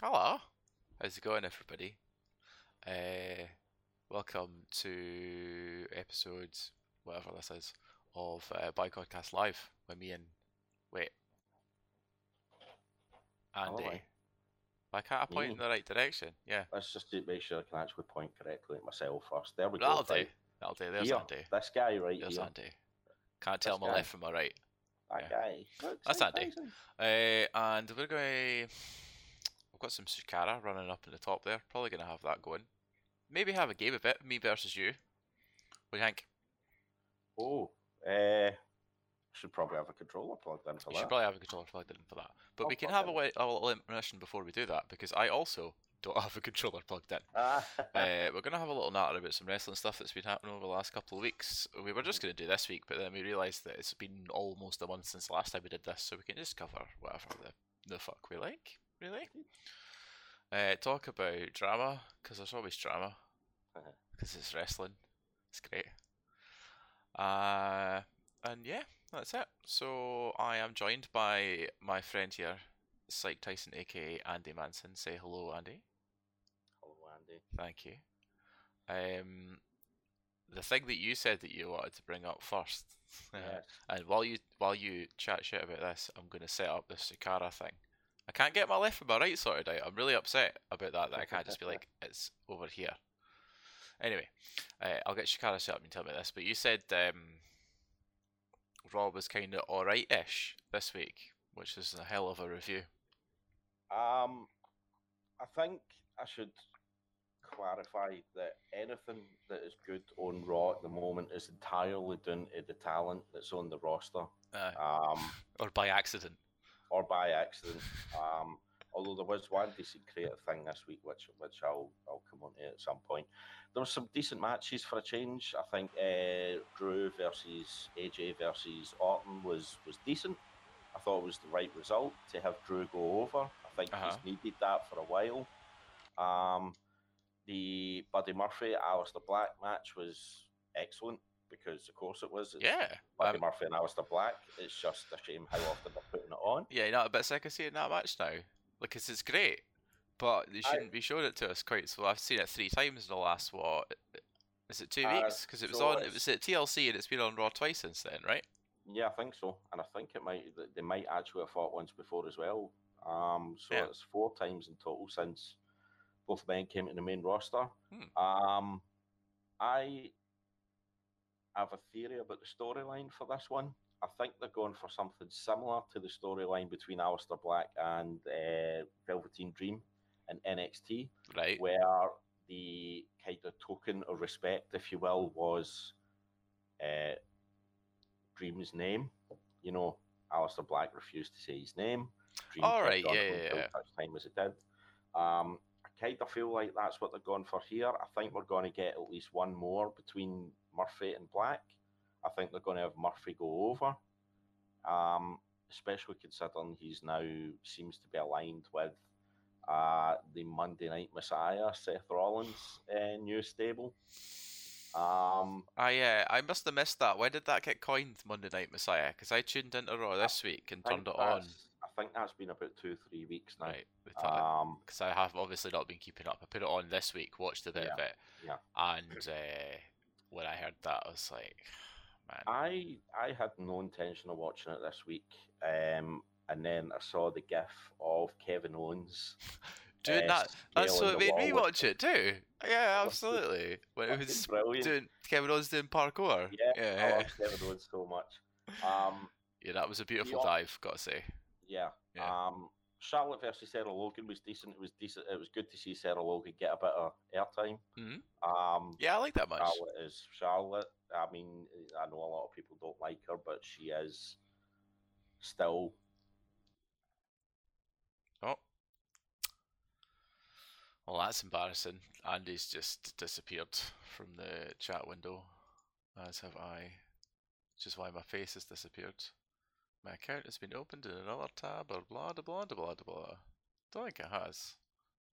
Hello, how's it going, everybody? Uh, welcome to episode whatever this is of uh, BAHGAWDcast Live with me and wait, Andy. Hello. Why can't I point in the right direction? Yeah, Let's just make sure I can actually point correctly at myself first. There we go. that'll do. That'll do. There's Here, Andy. This guy right There's here. Andy. Can't tell This my guy. left from my right. That Yeah. guy. Looks That's Andy. Uh, and we're going. We've got some Chikara running up in the top there. Probably going to have that going. Maybe have a game of it. Me versus you. What do you think? Oh, uh, should probably have a controller plugged in for You that. should probably have a controller plugged in for that. But we can have a, way, a little intermission before we do that because I also don't have a controller plugged in. Uh, we're going to have a little natter about some wrestling stuff that's been happening over the last couple of weeks. We were just going to do this week, but then we realised that it's been almost a month since the last time we did this, so we can just cover whatever the, the fuck we like, really. Uh, talk about drama, because there's always drama, Uh-huh. because it's wrestling. It's great. Uh, and yeah, that's it. So I am joined by my friend here, Psych Tyson, aka Andy Manson. Say hello, Andy. Hello, Andy. Thank you. Um, the thing that you said that you wanted to bring up first, Yes. and while you while you chat shit about this, I'm going to set up this Chikara thing. I can't get my left and my right sorted out. I'm really upset about that. That I can't just be like it's over here. Anyway, uh, I'll get Chikara set up and tell me this. But you said um, Raw was kind of alright-ish this week, which is a hell of a review. Um, I think I should clarify that anything that is good on Raw at the moment is entirely down to the talent that's on the roster. Uh, Um, or by accident. Or by accident. Um, although there was one decent creative thing this week, which which I'll I'll come on to at some point. There were some decent matches for a change. I think uh, Drew versus AJ versus Orton was was decent. I thought it was the right result to have Drew go over. I think Uh-huh. he's needed that for a while. Um, the Buddy Murphy Aleister Black match was excellent because of course it was. It's Yeah. Buddy um, Murphy and Aleister Black. It's just a shame how often they're putting it on. Yeah, you're not a bit sick of seeing that match now? Like, 'cause it's great, but they shouldn't be showing it to us quite so. I've seen it three times in the last, what, is it two Uh, weeks? 'Cause it was so on, it was at TLC and it's been on Raw twice since then, right? Yeah, I think so, and I think it might th- they might actually have fought once before as well. Um, so Yeah. it's four times in total since both men came to the main roster. Hmm. Um, I have a theory about the storyline for this one. I think they're going for something similar to the storyline between Aleister Black and uh, Velveteen Dream in NXT Right. where the kind of token of respect, if you will, was uh, Dream's name. You know, Aleister Black refused to say his name. Dream All right, yeah, yeah, until yeah. such time as it did. Um, I kind of feel like that's what they're going for here. I think we're going to get at least one more between Murphy and Black. I think they're going to have Murphy go over, um, especially considering he's now seems to be aligned with uh, the Monday Night Messiah, Seth Rollins' uh, new stable. Um, I uh, I must have missed that. When did that get coined, Monday Night Messiah? Because I tuned into Raw this week and turned it on. I think that's been about two, three weeks now. Right. Because Um, I have obviously not been keeping up. I put it on this week, watched a bit of it, yeah. and uh, when I heard that, I was like, man. I I had no intention of watching it this week, um, and then I saw the GIF of Kevin Owens. Doing uh, that, that's what made me watch it too. Yeah, absolutely. When it was brilliant. doing Kevin Owens doing parkour. Yeah, yeah, I love Kevin Owens so much. Um, Yeah, that was a beautiful dive, gotta say. yeah. Yeah. Um, Charlotte versus Sarah Logan was decent. It was decent. It was good to see Sarah Logan get a bit of airtime. Mhm. Um, Yeah, I like that much. Charlotte is Charlotte. I mean, I know a lot of people don't like her, but she is still Oh. Well, that's embarrassing. Andy's just disappeared from the chat window, as have I. Which is why my face has disappeared. My account has been opened in another tab, or blah blah blah blah blah blah. Don't think it has.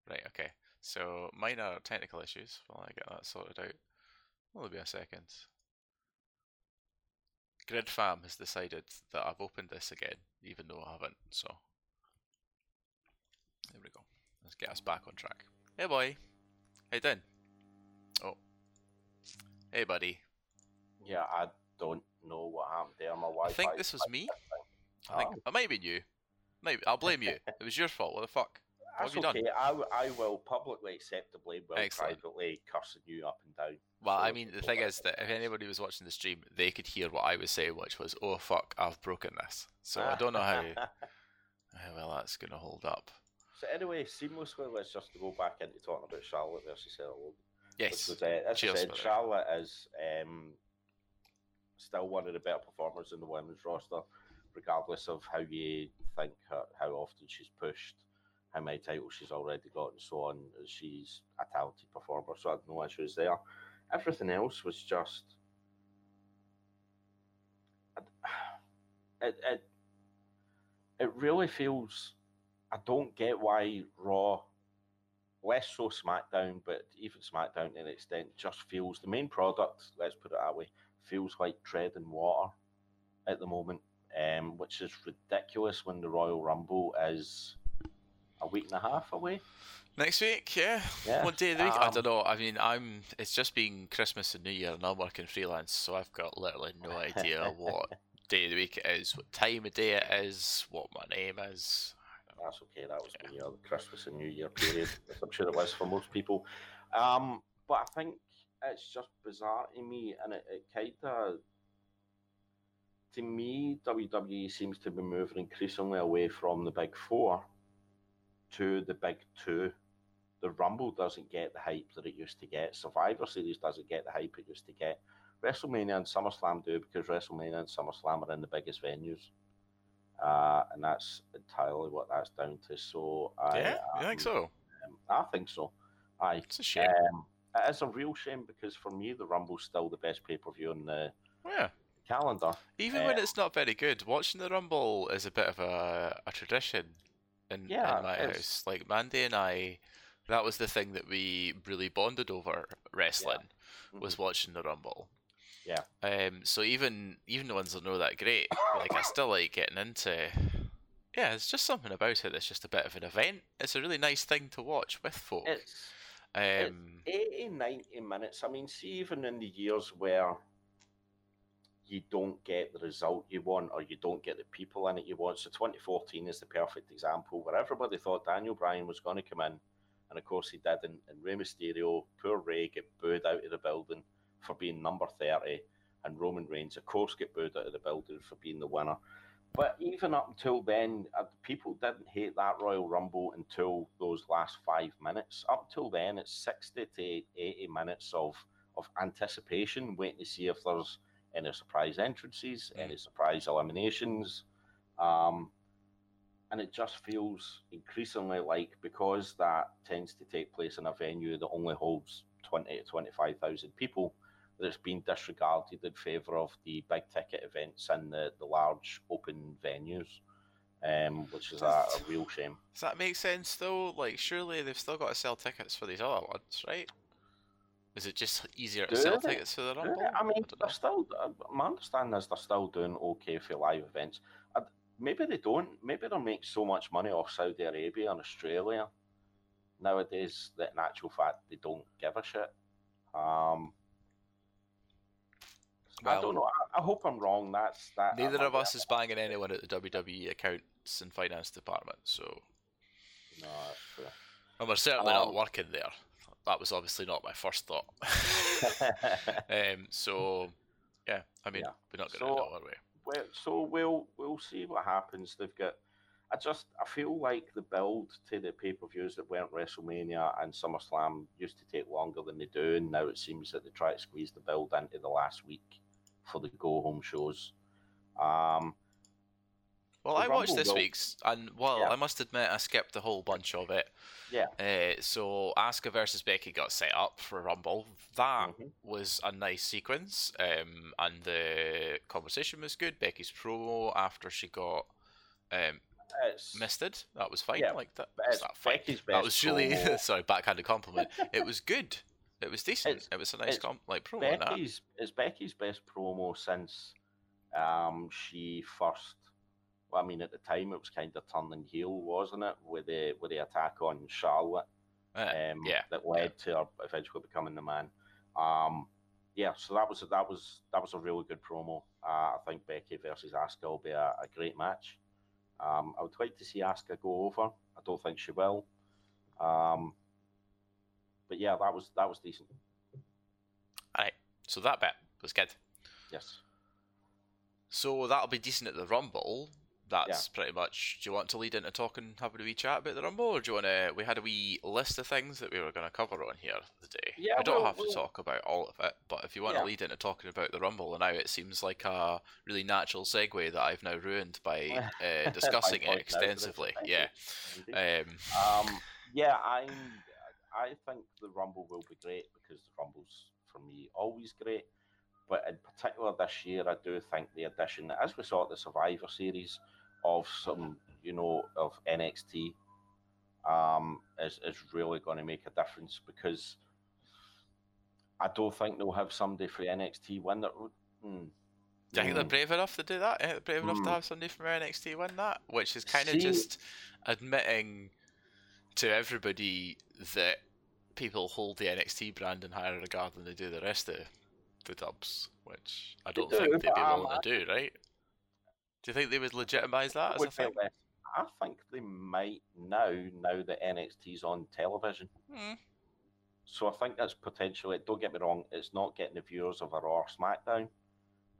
Right, okay. So, minor technical issues while I get that sorted out. Will be a second. Grid Fam has decided that I've opened this again, even though I haven't, so. There we go. Let's get us back on track. Hey boy, how you doing? Oh, hey buddy. Yeah, I don't know what happened there. My Wi-Fi. I think this was me. I think Oh. it might be you. Maybe I'll blame you. it was your fault. What the fuck? That's have you done? okay. I, w- I will publicly accept the blame while Excellent. privately cursing you up and down. Well, I mean, the thing is that if anybody was watching the stream, they could hear what I was saying, which was, "Oh fuck, I've broken this." So I don't know how, how well that's gonna hold up. so anyway, seamlessly, let's just go back into talking about Charlotte versus Sarah Logan. Yes. Was, uh, as Cheers I said. Charlotte is um, still one of the better performers in the women's roster, regardless of how you think her, how often she's pushed, how many titles she's already got, and so on. She's a talented performer, so I have no issues there. Everything else was just. It, it, it really feels. I don't get why Raw less so SmackDown, but even SmackDown to an extent just feels the main product. Let's put it that way, feels like treading water at the moment, um, which is ridiculous when the Royal Rumble is a week and a half away. Next week, yeah. Yeah, One day of the week. I um, don't know. I mean, I'm. It's just been Christmas and New Year, and I'm working freelance, so I've got literally no idea what day of the week it is, what time of day it is, what my name is. That's okay. That was the year, the Christmas and New Year period. I'm sure it was for most people. Um, but I think it's just bizarre to me, and it, it kind of, to me, WWE seems to be moving increasingly away from the big four to the big two. The Rumble doesn't get the hype that it used to get. Survivor Series doesn't get the hype it used to get. WrestleMania and SummerSlam do because WrestleMania and SummerSlam are in the biggest venues. Uh, and that's entirely what that's down to. So I, yeah, you think um, so? um, I think so. I It's a shame. um, it is a real shame because for me the Rumble's still the best pay per view on the yeah. Calendar. Even when uh, it's not very good, watching the Rumble is a bit of a, a tradition in, Yeah, in my house. Like Mandy and I, that was the thing that we really bonded over wrestling was watching the Rumble. Yeah. Um. So even even the ones that know that great, like I still like getting into. Yeah, it's just something about it that's just a bit of an event. It's a really nice thing to watch with folk. It's it's um. 80, 90 minutes. I mean, see, even in the years where you don't get the result you want or you don't get the people in it you want. So 2014 is the perfect example where everybody thought Daniel Bryan was going to come in, and of course he did. And, and Rey Mysterio, poor Rey, get booed out of the building for being number 30, and Roman Reigns, of course, get booed out of the building for being the winner. But even up until then, uh, people didn't hate that Royal Rumble until those last five minutes. Up till then, it's 60 to 80 minutes of, of anticipation, waiting to see if there's any surprise entrances, Mm. any surprise eliminations. Um, and it just feels increasingly like because that tends to take place in a venue that only holds 20 to 25,000 people, that it's been disregarded in favour of the big ticket events and the, the large open venues, um, which is a, a real shame. Does that make sense though? Like, surely they've still got to sell tickets for these other ones, right? Is it just easier to sell they? tickets for the Rumble? they? I mean, don't they're still. uh, My understanding is they're still doing okay for live events. I, maybe they don't. Maybe they're making so much money off Saudi Arabia and Australia nowadays that, in actual fact, they don't give a shit. Um, I don't know. I, I hope I'm wrong. That's that. Neither I'm of us is banging anyone at the WWE accounts and finance department, so No, that's true. and we're certainly not Um, working there. That was obviously not my first thought. um, so yeah, I mean, Yeah. we're not going to So- know, we? well, so we'll we'll see what happens. They've got. I just I feel like the build to the pay per views that weren't WrestleMania and SummerSlam used to take longer than they do, and now it seems that they try to squeeze the build into the last week for the go home shows. Um, Well, I watched this week's, and well, Yeah. I must admit, I skipped a whole bunch of it. Yeah. Uh, so Asuka versus Becky got set up for a Rumble. That mhm. was a nice sequence, um, and the conversation was good. Becky's promo after she got um, it's misted, that was fine. Yeah, like that, was that fine? That was really sorry, backhanded compliment. it was good. It was decent. It's- it was a nice com- like promo. Becky's it's Becky's best promo since um, she first I mean, at the time, it was kind of turning heel, wasn't it, with the with the attack on Charlotte, Uh, um, yeah, that led to her eventually becoming the man. Um, yeah, so that was that was that was a really good promo. Uh, I think Becky versus Asuka will be a, a great match. Um, I would like to see Asuka go over. I don't think she will. Um, but yeah, that was that was decent. Alright, so that bit was good. Yes. So that'll be decent at the Rumble. That's pretty much. Do you want to lead into talking, having a wee chat about the Rumble, or do you want to? We had a wee list of things that we were going to cover on here today. Yeah, we don't we'll- have to we'll- talk about all of it, but if you want Yeah. to lead into talking about the Rumble and now, it seems like a really natural segue that I've now ruined by uh, discussing By it pointing out that extensively. Yeah. Um, Um, yeah, I I think the Rumble will be great because the Rumble's for me always great. But in particular this year, I do think the addition, that as we saw at the Survivor Series, of some you know of NXT, um, is is really going to make a difference because I don't think they'll have somebody for NXT win that. Hmm, do you think they're hmm. brave enough to do that? Eh, Brave enough to Mm. have somebody from NXT win that? Which is kind of just admitting to everybody that people hold the NXT brand in higher regard than they do the rest of the dubs, which I don't do, think they'd be um, willing to do, right? Do you think they would legitimise that as a would be thing? I think they might now, now that NXT's on television. Hmm. So I think that's potentially. Don't get me wrong; it's not getting the viewers of a Raw or SmackDown.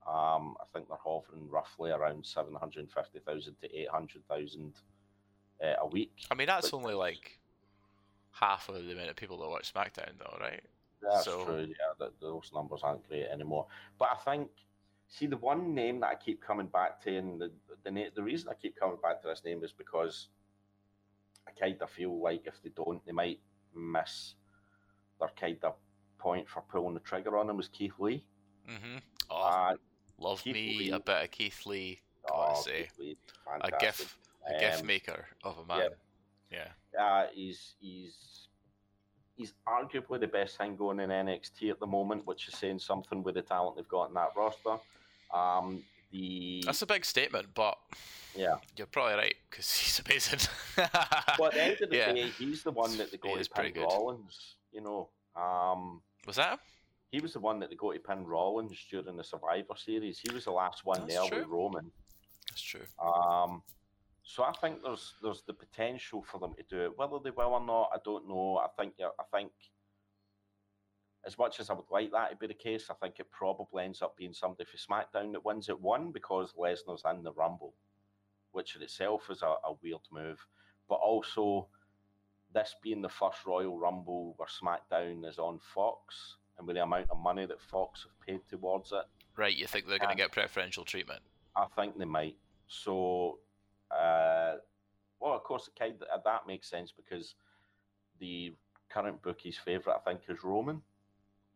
Um, I think they're hovering roughly around seven hundred fifty thousand to eight hundred thousand uh, a week. I mean, that's but only like half of the amount of people that watch SmackDown, though, right? That's So- true. Yeah, that those numbers aren't great anymore. But I think, see, the one name that I keep coming back to, and the the, the reason I keep coming back to this name is because I kind of feel like if they don't, they might miss their kind of point for pulling the trigger on him. Was Keith Lee? Mm-hmm. Oh, Uh, love Keith me a Lee- bit of Keith Lee. Gotta oh, say, Lee, a gif, a gif Um, maker of a man. Yeah. uh, he's he's he's arguably the best thing going in NXT at the moment, which is saying something with the talent they've got in that roster. Um, the That's a big statement, but yeah. you're probably right because he's amazing. Well, at the end of the Yeah. day, he's the one that they He go is to pin. Rollins. You know, um, Was that him? he was the one that they go to pin Rollins during the Survivor Series. He was the last one That's there true. with Roman. That's true. Um, so I think there's there's the potential for them to do it. Whether they will or not, I don't know. I think I think as much as I would like that to be the case, I think it probably ends up being somebody for SmackDown that wins it. One because Lesnar's in the Rumble, which in itself is a, a weird move, but also this being the first Royal Rumble where SmackDown is on Fox, and with the amount of money that Fox have paid towards it, Right, you think they're going to get preferential treatment? I think they might. So, uh, well, of course, it kind of, that makes sense because the current bookie's favourite, I think, is Roman,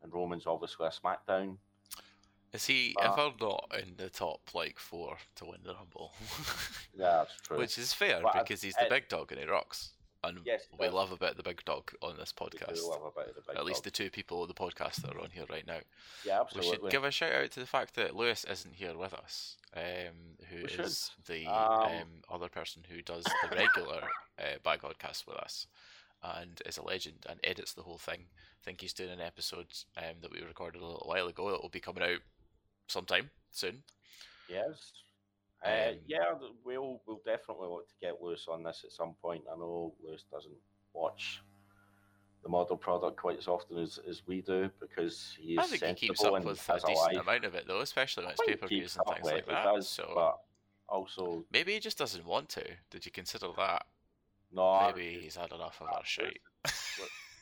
and Roman's obviously a SmackDown. Is he uh, ever not in the top like four to win the Rumble? Yeah, that's true. Which is fair But I- because he's the I- big dog and he rocks. And Yes, we does. love about the big dog on this podcast. We do podcast. love about the big dog. At least dog. the two people on the podcast that are on here right now. yeah, absolutely. We should give a shout out to the fact that Lewis isn't here with us, um, who We is the Um, um, other person who does the regular uh, BAHGAWDcast with us and is a legend and edits the whole thing. I think he's doing an episode um, that we recorded a little while ago that will be coming out sometime soon. Yes. Uh, Um, yeah, we'll we'll definitely want to get Lewis on this at some point. I know Lewis doesn't watch the model product quite as often as, as we do because he is I think he keeps up with a decent life. amount of it though, especially when it's per views and things like that. does, so also maybe he just doesn't want to. Did you consider that? No. Maybe he's had enough of our shit.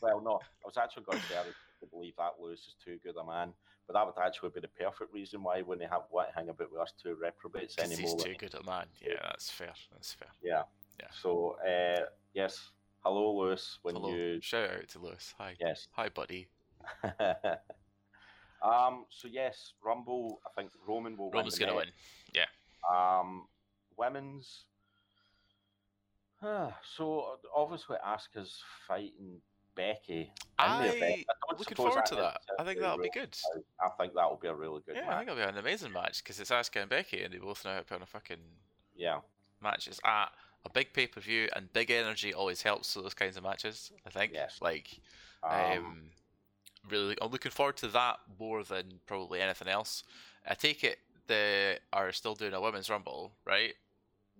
Well, no, I was actually going to say I would believe that Lewis is too good a man, but that would actually be the perfect reason why when they have what hang about with us two reprobates anymore. he's too good a man. Yeah, that's fair. That's fair. Yeah. Yeah. So uh, yes, hello Lewis. When Hello. you Shout out to Lewis. Hi. yes. Hi, buddy. um. So yes, Rumble. I think Roman will Roman's win. gonna win. Um, women's. So obviously, Asuka's fighting Becky. I I don't looking forward to that. I think that'll be good. I think that will be a really good Yeah, I think it'll be an amazing match because it's Asuka and Becky, and they both know how to put on a fucking Yeah. matches at a big pay per view, and big energy always helps for those kinds of matches. I think. Yes. Like, Um, um, really, I'm looking forward to that more than probably anything else. I take it they are still doing a women's rumble, right?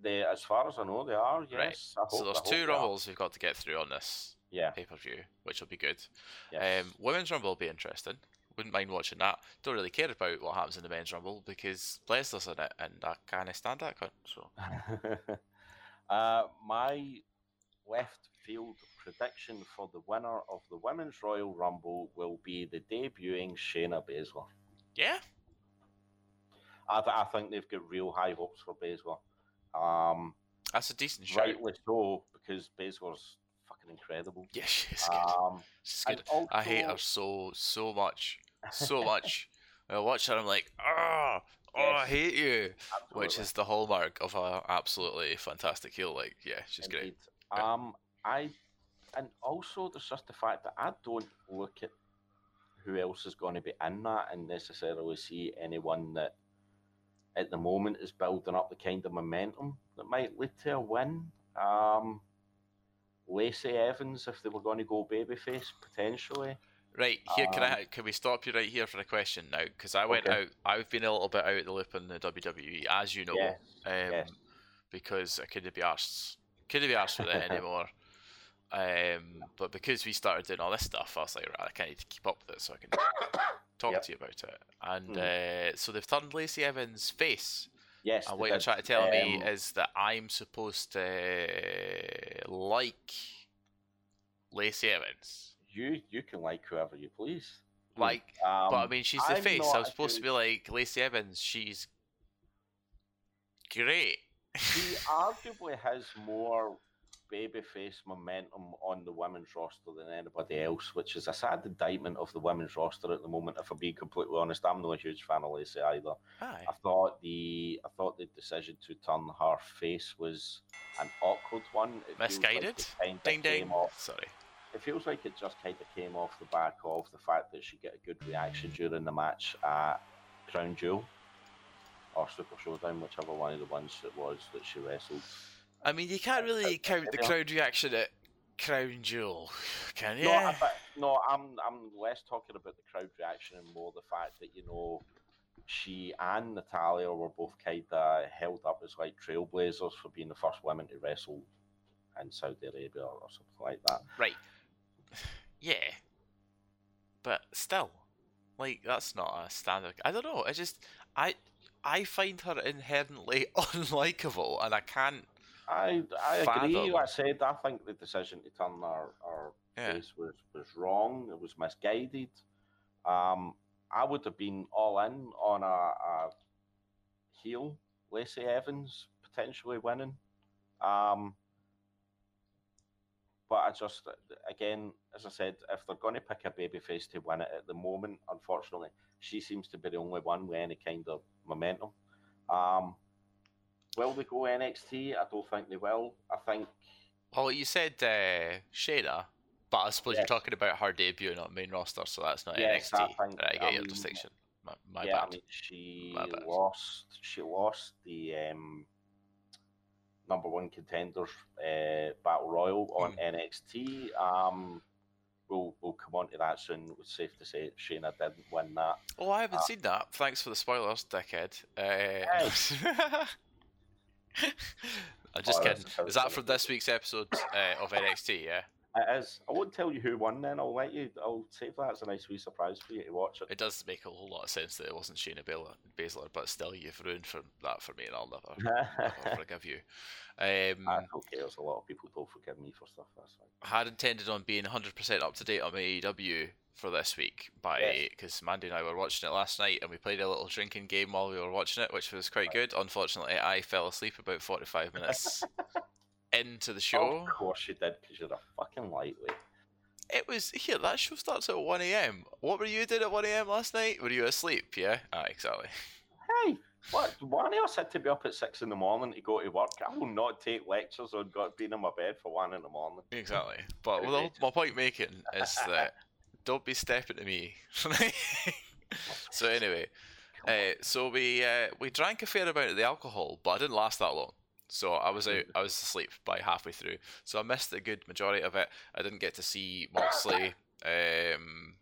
They, as far as I know, they are. Yes. Hope, so there's two rumbles we've got to get through on this Yeah. pay per view, which will be good. Yes. Um, women's rumble will be interesting. Wouldn't mind watching that. Don't really care about what happens in the men's rumble because Lesnar's in it, and I can't stand that cunt. So uh, my left field prediction for the winner of the Women's Royal Rumble will be the debuting Shayna Baszler. yeah, I, th- I think they've got real high hopes for Baszler. Um, that's a decent show. rightly so, because Baszler's fucking incredible. Yeah, she's good. Um, she's good. I hate her so so much, so much. I watch her, I'm like, ah, oh, I hate you, which is the hallmark of a absolutely fantastic heel. Like, yeah, she's great. Indeed. Yeah. Um, I and also there's just the fact that I don't look at who else is going to be in that and necessarily see anyone that at the moment is building up the kind of momentum that might lead to a win. Um, Lacey Evans, if they were going to go babyface potentially. Right here, can Um, I can we stop you right here for a question now? Because I went Okay. out. I've been a little bit out of the loop in the WWE, as you know. Yes, um, yes. because I couldn't be asked Couldn't be arsed with it anymore. Um, but because we started doing all this stuff, I was like, right, I kind of need to keep up with it so I can talk Yep. to you about it. And Mm. uh, so they've turned Lacey Evans' face. Yes, And what you're trying to tell me Um, is that I'm supposed to like Lacey Evans. you you can like whoever you please. Like, um, but I mean, she's the I'm face. I'm supposed to be like Lacey Evans. She's great. she arguably has more babyface momentum on the women's roster than anybody else, which is a sad indictment of the women's roster at the moment. If I'm being completely honest, I'm not a huge fan of Lacey either. Aye. I thought the I thought the decision to turn her face was an awkward one. It like Misguided? it Ding ding. off- Sorry. It feels like it just kind of came off the back of the fact that she get a good reaction during the match at Crown Jewel or Super Showdown, whichever one of the ones it was that she wrestled. I mean, you can't really count the crowd reaction at Crown Jewel, can you? No, I, but- no, I'm I'm less talking about the crowd reaction and more the fact that you know she and Natalya were both kind of held up as like trailblazers for being the first women to wrestle in Saudi Arabia or, or something like that. Right. Yeah. But still, like that's not a standard. I don't know. I just I I find her inherently unlikable, and I can't. I I agree. Fathom. Like I said, I think the decision to turn our, our Yeah. face was, was wrong. It was misguided. Um, I would have been all in on a, a heel Lacey Evans potentially winning. Um, but I just, again, as I said, if they're going to pick a babyface to win it at the moment, unfortunately, she seems to be the only one with any kind of momentum. Um, will they go NXT? I don't think they will. I think Well, you said uh, Shayna, but I suppose Yes. you're talking about her debut, and not main roster, so that's not Yes, I NXT. think- right, I get I your mean, distinction. My, my yeah, bad. I mean, she My bad. lost. She lost the um, number one contenders uh, battle royal on Hmm. NXT. Um, we'll we'll come on to that soon. It's safe to say Shayna didn't win that. oh, I haven't uh, seen that. Thanks for the spoilers, dickhead. Uh, I'm just Oh, kidding. Is that from this week's episode uh, of NXT? Yeah. It is. I won't tell you who won. Then I'll let you. I'll save that as a nice wee surprise for you to watch it. It does make a whole lot of sense that it wasn't Shayna Baszler, but still, you've ruined for that for me, and I'll never, never forgive you. Um, That's okay. There's a lot of people don't forgive me for stuff. That's fine. I had intended on being 100% up to date on my AEW for this week by Yes. because Mandy and I were watching it last night and we played a little drinking game while we were watching it, which was quite good. Unfortunately, I fell asleep about 45 minutes into the show. Of course you did, because you're a fucking lightweight. It was here. That show starts at 1 a.m. What were you doing at 1 a.m. last night? Were you asleep? Yeah. Ah, exactly. Hey, what? One of us had to be up at six in the morning to go to work. I will not take lectures on got being in my bed for one in the morning. Exactly. But well, my point making is that don't be stepping to me. so anyway, uh, so we uh, we drank a fair amount of the alcohol, but I didn't last that long. So I was out. Mhm. I was asleep by halfway through. So I missed a good majority of it. I didn't get to see Moxley. Um,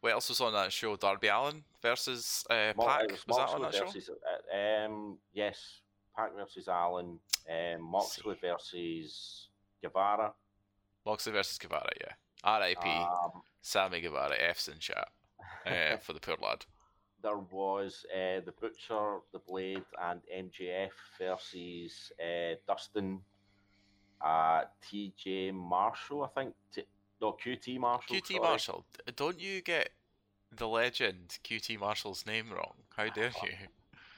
what else was on that show? Darby Allin versus uh, Pac. Was, was that on that show? versus, uh, um, yes, Pac versus Allin, um, Moxley versus Guevara. Moxley versus Guevara. Yeah. R.I.P. Um, Sammy Guevara. F's in chat uh, for the poor lad. there was uh, the Butcher, the Blade, and MJF versus uh, Dustin, uh, TJ Marshall, I think. T- no, QT Marshall. QT sorry. Marshall. Don't you get the legend QT Marshall's name wrong? How dare you?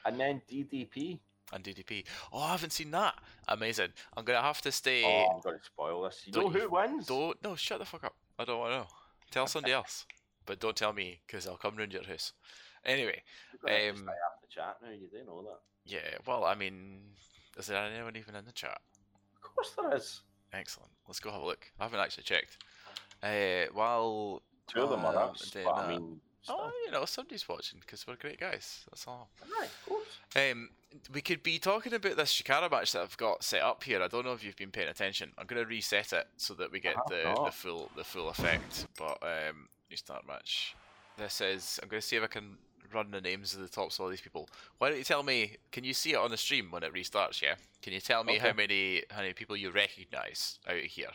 And then DDP. And DDP. Oh, I haven't seen that. Amazing. I'm gonna have to stay. Oh, I'm to spoil this. You know you- who wins? Don't no, shut the fuck up. I don't want to know. Tell somebody else, but don't tell me because I'll come round your house. Anyway, You're gonna have to um, after chat now. You do know that. yeah. Well, I mean, is there anyone even in the chat? Of course there is. Excellent. Let's go have a look. I haven't actually checked. Uh, while Two of them are um, us, doing I mean, oh, you know, somebody's watching because we're great guys. That's all. Aye, of course. Um, we could be talking about this Chikara match that I've got set up here. I don't know if you've been paying attention. I'm going to reset it so that we get the, the full the full effect. But um, new start match. This is. I'm going to see if I can run the names of the tops of all these people. Why don't you tell me? Can you see it on the stream when it restarts? Yeah. Can you tell me how many how many people you recognise out of here,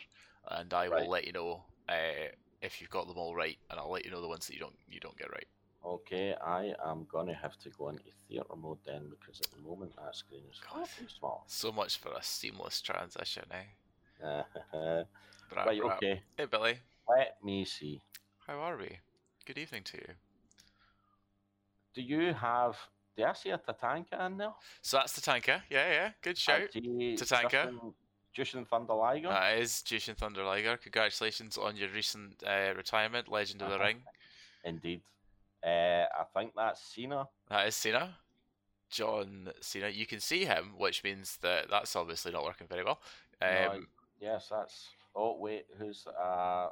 and I will let you know uh, if you've got them all right, and I'll let you know the ones that you don't you don't get right. Okay, I am gonna have to go into theatre mode then because at the moment that screen is far God. too small. So much for a seamless transition, eh? right, Brap, brap. okay. Hey Billy. Let me see. How are we? Good evening to you. Do you have? Do I see a Tatanka in there? So that's Tatanka. Yeah, yeah. Good shout. I see Tatanka. Justin- Justin Thunder Liger. That is Jushin Thunder Liger. Congratulations on your recent uh, retirement, Legend of the Uh-huh. Ring. Indeed. Uh, I think that's Cena. That is Cena. John Cena. You can see him, which means that that's obviously not working very well. No, Um, Yes, that's. Oh wait, who's? Uh,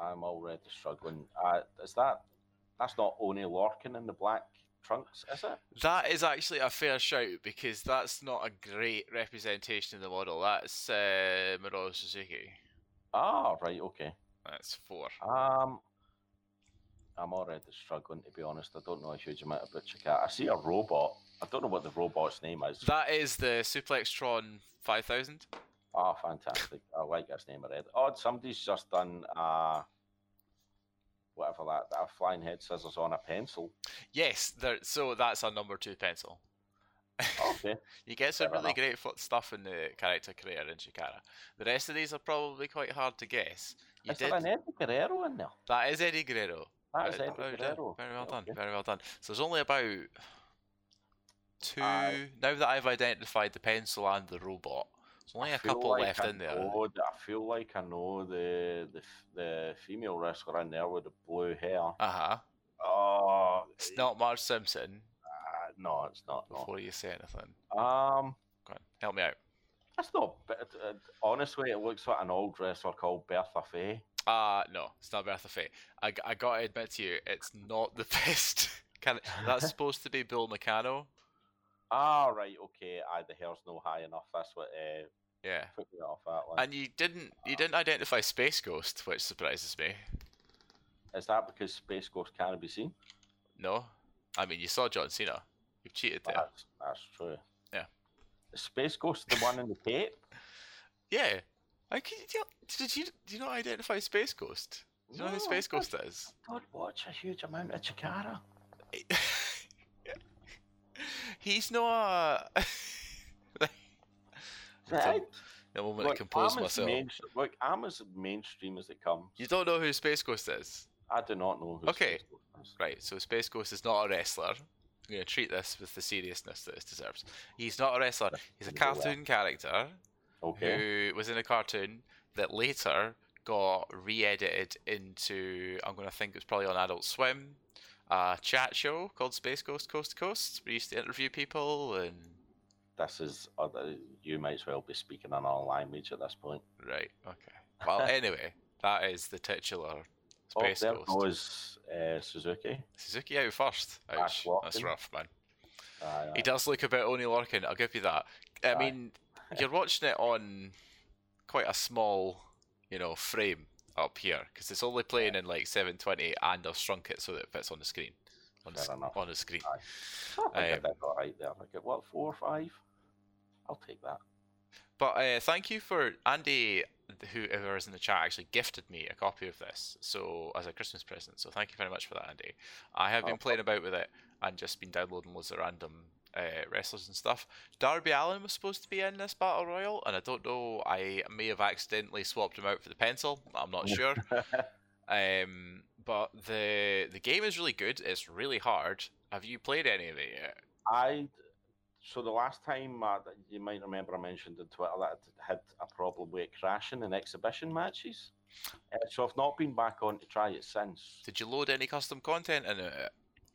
I'm already struggling. Uh, is that? That's not Oney Lorcan in the black trunks, is it? that is actually a fair shout because that's not a great representation of the model. That's uh, Miro Suzuki. Ah, right. Okay. That's four. Um, I'm already struggling to be honest. I don't know a huge amount about Chikara. I see a robot. I don't know what the robot's name is. That is the Suplextron 5000. Ah, fantastic. I like this name already. Oh, somebody's just done uh whatever that that flying head scissors on a pencil. Yes, there, so that's a number two pencil. Okay. You get some Fair really enough. great stuff in the character creator in Chikara. The rest of these are probably quite hard to guess. You is did. there an Eddie Guerrero in there? That is Eddie Guerrero. That is Very- Eddie very. Very well done. Very well done. So there's only about two. Aye. now that I've identified the pencil and the robot, there's only I a couple like left I in there. know I feel like I know the the the female wrestler in there with the blue hair. Uh huh. Oh, It's not Marge Simpson. uh, no, it's not. No. Before you say anything, Um, go on, help me out. that's not. But uh, honestly, it looks like an old wrestler called Bertha Faye. Uh no, it's not Bertha Faye. I gotta admit to you, it's not the best. Can that's supposed to be Bull Nakano? Ah, right. Okay. I the hair's no high enough. That's what uh, Yeah. put me off that one. And you didn't you didn't identify Space Ghost, which surprises me. Is that because Space Ghost can't be seen? No, I mean you saw John Cena. You've cheated there. That's, that's true. Yeah. Is Space Ghost the one in the tape? Yeah. I can, did, you, did you do you not identify Space Ghost? Do you know who No, Space Ghost is? don't watch a huge amount of Chikara. He's not. A... Right. the moment I Look, compose myself. main- look, I'm as mainstream as it comes. You don't know who Space Ghost is, I do not know who Okay. Space Ghost is. right? So Space Ghost is not a wrestler. I'm going to treat this with the seriousness that it deserves. He's not a wrestler. He's a a cartoon character Okay. who was in a cartoon that later got re-edited into I'm going to think it's probably on Adult Swim, a chat show called Space Ghost Coast to Coast. We used to interview people and This is other. You might as well be speaking another language at this point. right, okay. Well, anyway, that is the titular Oh, Space there Ghost. goes uh, Suzuki. Suzuki out first. Ouch, that's rough, man. Aye, He does look a bit Oney Lorcan. I'll give you that. I Aye. mean, you're watching it on quite a small, you know, frame up here because it's only playing in like 720, and I've shrunk it so that it fits on the screen. On the, Fair enough. on the screen. I think Um, I all right there. I get what four or five. I'll take that. But uh, thank you for Andy, whoever is in the chat, actually gifted me a copy of this, so as a Christmas present. So thank you very much for that, Andy. I have been Oh, playing about with it and just been downloading loads of random uh, wrestlers and stuff. Darby Allin was supposed to be in this battle royal, and I don't know. I may have accidentally swapped him out for the pencil. I'm not sure. Um, but the the game is really good. It's really hard. Have you played any of it yet? I so the last time uh, you might remember I mentioned on Twitter that I had a problem with it crashing in exhibition matches. Uh, so I've not been back on to try it since. Did you load any custom content in it?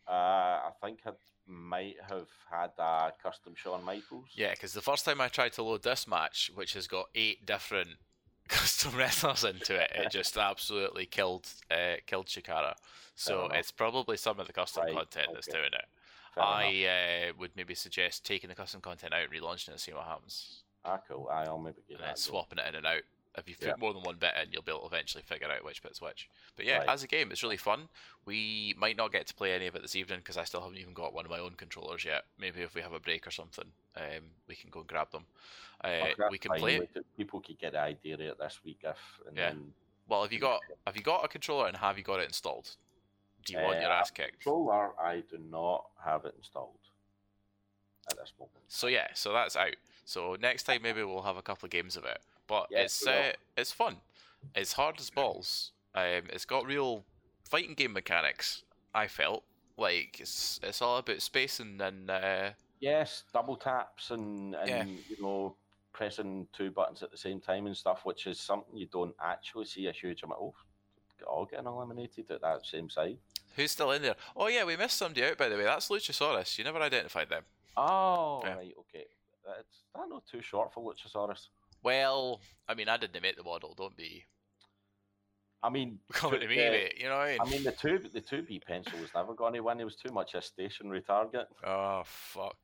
Uh, I think I might have had a custom Shawn Michaels. Yeah, because the first time I tried to load this match, which has got eight different custom wrestlers into it, it just absolutely killed uh, killed Chikara. So it's probably some of the custom Right, content that's doing it. Fair. I uh, would maybe suggest taking the custom content out and relaunching it and see what happens. Ah, cool. Aye, I'll maybe get and that. swapping it in and out. If you put Yeah. more than one bit in, you'll be able to eventually figure out which bit's which. But yeah, Right. as a game, it's really fun. We might not get to play any of it this evening because I still haven't even got one of my own controllers yet. Maybe if we have a break or something, um, we can go and grab them. Uh, we can play it. People could get the idea of it this week if, and Yeah. then Well, have you got have you got a controller and have you got it installed? Do you want your Uh, ass kicked? controller. I do not have it installed at this moment. So yeah, so that's out. So next time maybe we'll have a couple of games of it. But Yes, it's uh, it's fun. It's hard as balls. Um, it's got real fighting game mechanics. I felt like it's it's all about spacing and uh, Yes, double taps and and Yeah. you know pressing two buttons at the same time and stuff, which is something you don't actually see a huge amount of. All getting eliminated at that same side. who's still in there. Oh yeah, we missed somebody out by the way. That's Luchasaurus. You never identified them. Oh Yeah. right, okay. That's that not too short for Luchasaurus. Well, I mean, I didn't make the model. Don't be I mean, coming to me, uh, mate. You know what I mean? I mean, the two the two B pencil was never going to win. It was too much a stationary target. oh fuck.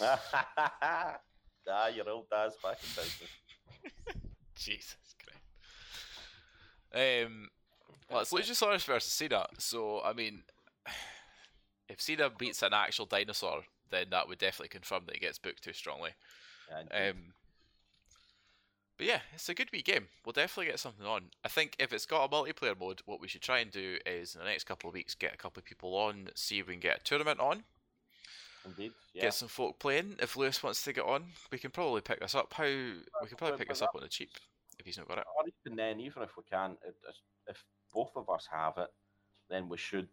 ah, your old dad's back in business. Jesus Christ. Um, well, it's Luchasaurus versus Cena, so I mean, if Cena beats an actual dinosaur, then that would definitely confirm that he gets booked too strongly. Yeah. Um, but yeah, it's a good wee game. We'll definitely get something on. I think if it's got a multiplayer mode, what we should try and do is in the next couple of weeks get a couple of people on, see if we can get a tournament on, indeed. Yeah. get some folk playing. If Lewis wants to get on, we can probably pick this up. How we can probably pick this up on the cheap if he's not got it. Or even then, even if we can, if, if both of us have it, then we should.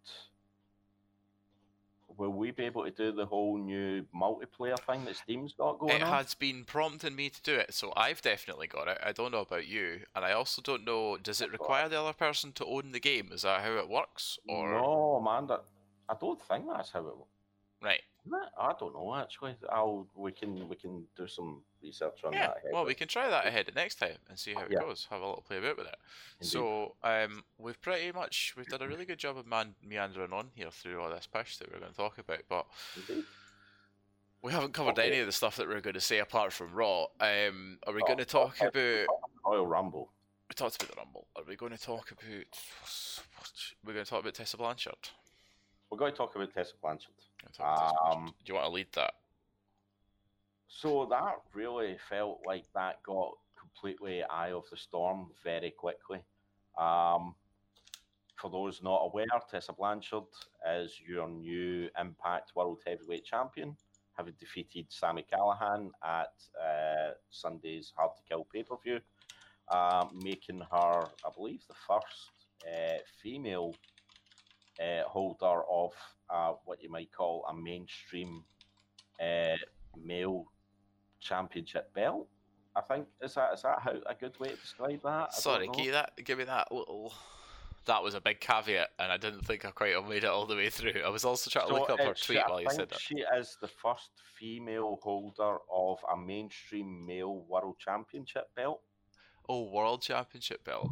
Will we be able to do the whole new multiplayer thing that Steam's got going It on? has been prompting me to do it, so I've definitely got it. I don't know about you, and I also don't know. Does it require the other person to own the game? Is that how it works, or No, man, that, I don't think that's how it. Works. Right? I don't know actually. I'll we can we can do some research on Yeah. that. ahead Well, we can try that ahead of next time and see how it Yeah. goes. Have a little play about with it. Indeed. So, um, we've pretty much we've done a really good job of man- meandering on here through all this push that we're going to talk about, but Indeed. we haven't covered Okay. any of the stuff that we're going to say apart from Raw. Um, are we Oh, going to talk okay. about? Royal Rumble. We talked about the Rumble. Are we going to talk about? We're going to talk about Tessa Blanchard. We're going to talk about Tessa Blanchard. Gonna talk about Tessa Blanchard. Um, Do you want to lead that? So that really felt like that got completely eye of the storm very quickly. Um, for those not aware, Tessa Blanchard is your new Impact World Heavyweight Champion, having defeated Sami Callihan at uh, Sunday's Hard to Kill pay per view, uh, making her, I believe, the first uh, female holder of uh, what you might call a mainstream uh, male championship belt. I think is that is that how a good way to describe that? I Sorry, give that. Give me that little. That was a big caveat, and I didn't think I quite made it all the way through. I was also trying to look up her tweet I while you think said that. She is the first female holder of a mainstream male world championship belt. Oh, World Championship belt.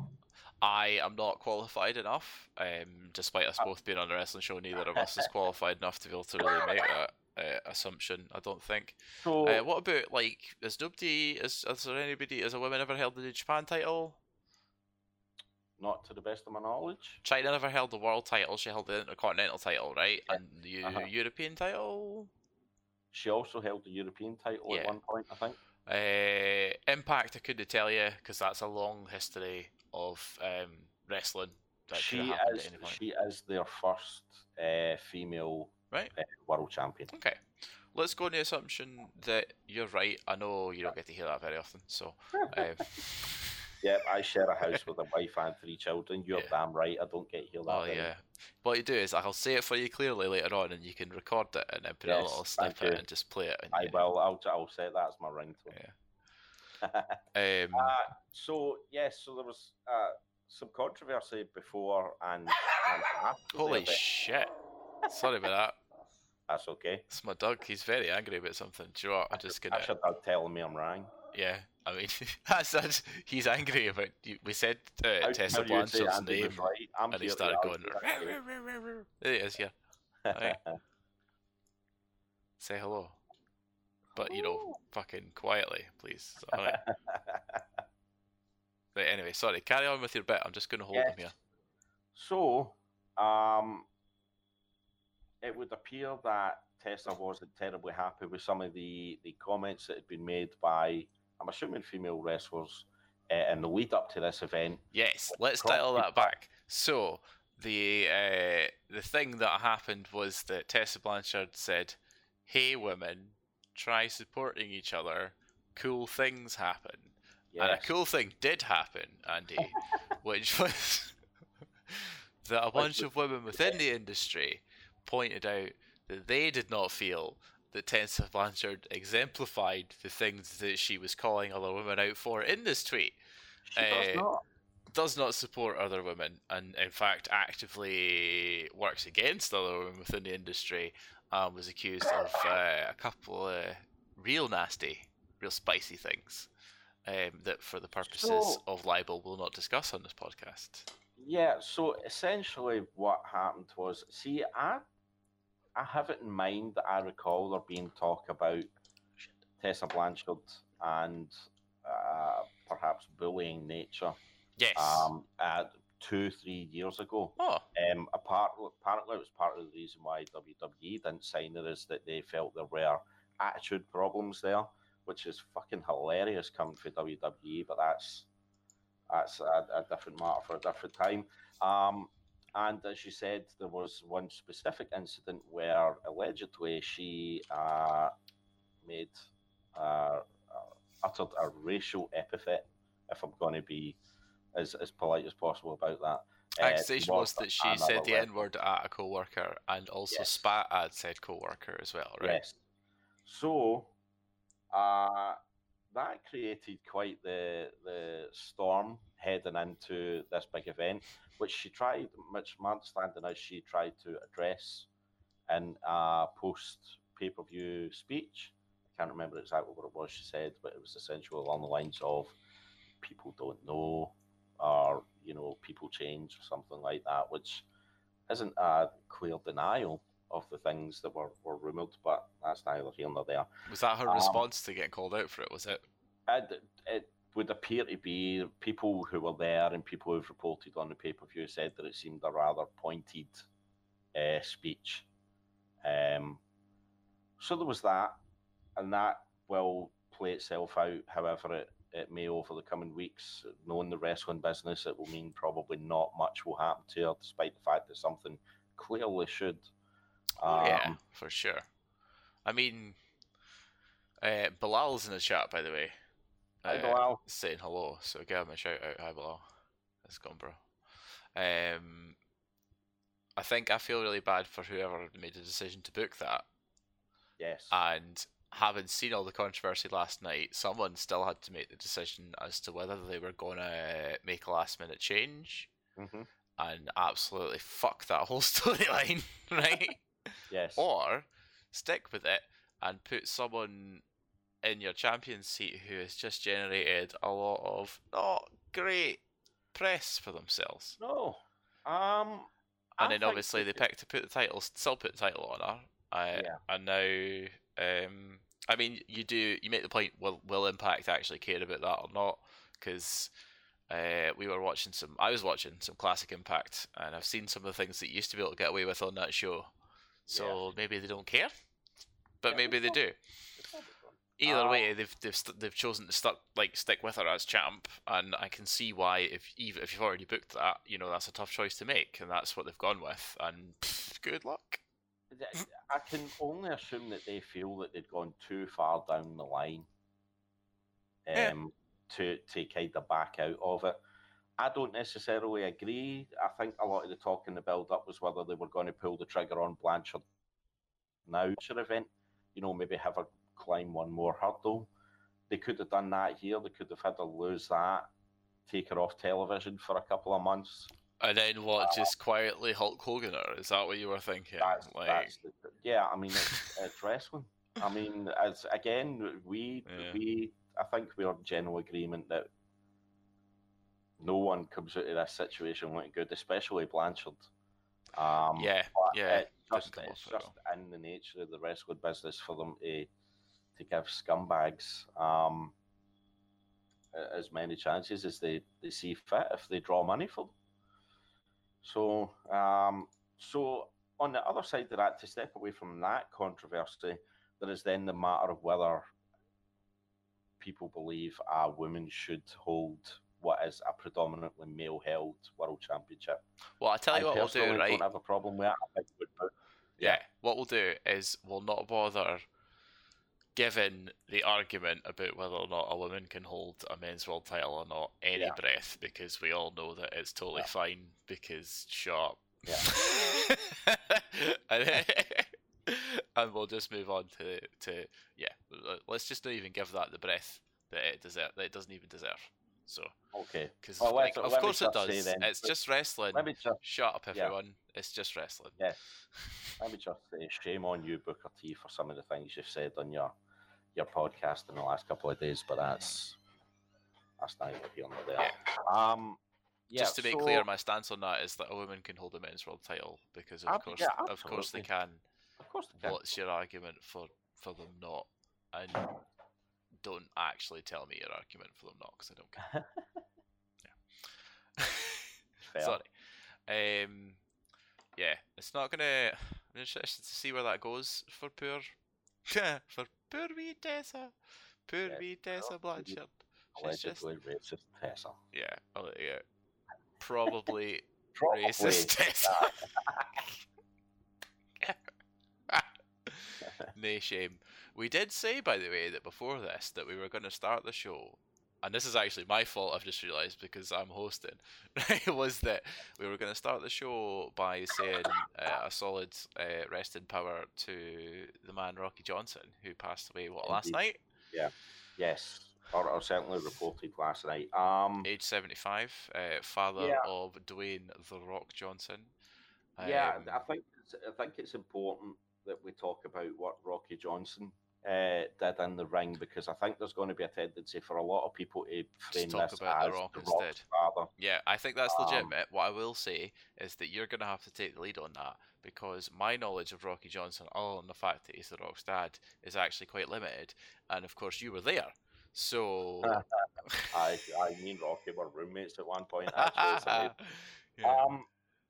I am not qualified enough. Um, despite us Uh, both being on the wrestling show, neither of us is qualified enough to be able to really make that. uh, assumption. I don't think. So Uh, what about like? Is nobody? Is, is there anybody? Has a woman ever held the New Japan title? not to the best of my knowledge. Chyna never held the world title. She held the intercontinental title, right? Yeah. And the Uh-huh. European title. She also held the European title Yeah. at one point, I think. Uh, Impact, I couldn't tell you because that's a long history of um, wrestling. That She is at any point. she is their first uh, female Right. uh, world champion. Okay. Let's go on the assumption that you're right. I know you don't get to hear that very often, so um, Yeah, I share a house with a wife and three children. You're Yeah. damn right. I don't get to hear that. oh yeah. What you do is I'll say it for you clearly later on, and you can record it and then put a Yes, little thank snippet and just play it. And I yeah. will. I'll, I'll set that as my ringtone. Um, uh, so yes, so there was uh, some controversy before and, and after holy shit! Sorry about that. That's okay. It's my dog. He's very angry about something. Do you know what? I'm just gonna. should have telling me I'm wrong. Yeah, I mean, that's, that's he's angry about. We said uh, How- Tessa how do you say Blanchard's name, right? And he started going. that There he is. Yeah, case. say hello, but you know, fucking quietly, please. All right. Right. Anyway, sorry. Carry on with your bit. I'm just going to hold him Yes. here. So, um, it would appear that Tessa wasn't terribly happy with some of the, the comments that had been made by, I'm assuming, female wrestlers uh, in the lead up to this event. Yes, let's dial that back. So the uh, the thing that happened was that Tessa Blanchard said, "Hey, women, try supporting each other. Cool things happen." And a cool thing did happen, Andy, which was that a bunch of women within the industry pointed out that they did not feel that Tessa Blanchard exemplified the things that she was calling other women out for in this tweet She does uh, not. does not support other women and in fact actively works against other women within the industry was accused of uh, a couple of real nasty real spicy things um, that for the purposes So- of libel we'll not discuss on this podcast. Yeah, so essentially what happened was, see, I, I have it in mind that I recall there being talk about Tessa Blanchard and uh, perhaps bullying nature yes. um, uh, two, three years ago. oh Um, apart, apparently, it was part of the reason why WWE didn't sign her is that they felt there were attitude problems there, which is fucking hilarious coming from WWE. But that's that's a, a different matter for a different time. Um, and as you said, there was one specific incident where allegedly she uh, made uh, uh, uttered a racial epithet. If I'm going to be as, as polite as possible about that. uh, accusation was that she said the n word at a co-worker and also Yes. spat at said co-worker as well right Yes. So, uh, that created quite the the storm heading into this big event, which she tried, which my understanding is she tried to address in a post pay per view speech. I can't remember exactly what it was she said, but it was essentially along the lines of people don't know, or you know, people change, or something like that, which isn't a clear denial of the things that were, were rumoured, but that's neither here nor there. was that her Um, response to getting called out for it was it It, it would appear to be people who were there and people who've reported on the pay per view said that it seemed a rather pointed uh, speech. Um, so there was that, and that will play itself out however it, it may over the coming weeks. Knowing the wrestling business, it will mean probably not much will happen to her, despite the fact that something clearly should. Oh, yeah, Um, for sure. I mean, uh, Bilal's in the chat, by the way. Hi, uh, Bilal. Saying hello, so give him a shout out. Hi, Bilal. That's gone, bro. Um, I think I feel really bad for whoever made the decision to book that. Yes. And having seen all the controversy last night, someone still had to make the decision as to whether they were going to make a last minute change hmm and absolutely fuck that whole storyline, right? Yes. or stick with it and put someone in your champion seat who has just generated a lot of not great press for themselves. No. Um. I And then obviously they picked to put the title, still put the title on her, I Yeah. and now um I mean you do you make the point will will Impact actually care about that or not? Because uh, we were watching some I was watching some classic Impact and I've seen some of the things that you used to be able to get away with on that show. So maybe they don't care but Yeah, maybe they do. It's not big one. either Uh, way they've they've st- they've chosen to stuck like stick with her as champ and I can see why if even if you've already booked that you know that's a tough choice to make and that's what they've gone with and pff, good luck I can only assume that they feel that they'd gone too far down the line um, Yeah. to to kind of back out of it. I don't necessarily agree. I think a lot of the talk in the build up was whether they were going to pull the trigger on Blanchard now future event, you know, maybe have her climb one more hurdle. They could have done that here. They could have had to lose that, take her off television for a couple of months. And then what? Just quietly Hulk Hogan or Is that what you were thinking? That's, like, that's the, yeah. I mean, it's, it's wrestling. I mean, as again, we Yeah. we I think we're in general agreement that no one comes out of this situation looking good, especially Blanchard. Um, yeah, yeah. it's just, it's just in the nature of the wrestling business for them to to give scumbags um, as many chances as they, they see fit if they draw money for them. So, um, so on the other side of that, to step away from that controversy, there is then the matter of whether people believe a woman should hold what is a predominantly male-held world championship. Well, I tell you I what we'll do, right? don't have a problem with that. I think it would yeah. What we'll do is we'll not bother giving the argument about whether or not a woman can hold a men's world title or not any Yeah. breath because we all know that it's totally Yeah. fine because sharp. Yeah. and, then- and we'll just move on to to yeah. Let's just not even give that the breath that it deserve that it doesn't even deserve. So Okay. because Well, like, of course it does. then, it's just wrestling. Let me just Shut up, yeah. everyone. It's just wrestling. Yeah. let me just say shame on you, Booker T, for some of the things you've said on your your podcast in the last couple of days, but that's that's neither here nor there. Um yeah, Just to make so- clear, my stance on that is that a woman can hold a men's world title because of Ab- course, yeah, of course they can. Of course they can. What's your argument for for them not? And don't actually tell me your argument for them not, because I don't care. Fair. Sorry. Um, yeah, it's not gonna. I'm interested to see where that goes for poor, for poor wee Tessa, poor Yeah, wee Tessa Blanchard. She's just racist Tessa. yeah, oh, yeah, probably Probably racist Tessa. Nay shame. We did say, by the way, that before this that we were going to start the show, and this is actually my fault. I've just realised because I'm hosting. was that we were going to start the show by saying uh, a solid uh, rest in power to the man Rocky Johnson, who passed away what last Indeed. night, Yeah. yes. Or, or certainly reported last night. Um age 75, uh, father Yeah. of Dwayne the Rock Johnson. Yeah, Um, I think I think it's important that we talk about what Rocky Johnson uh, did in the ring because I think there's going to be a tendency for a lot of people to frame talk this about The as Rock the instead. Rock's father. Yeah, I think that's Um, legitimate. What I will say is that you're going to have to take the lead on that because my knowledge of Rocky Johnson, other than the fact that he's the Rock's dad, is actually quite limited. And of course, you were there. So. I, I mean, Rocky were roommates at one point. Actually, yeah. Um,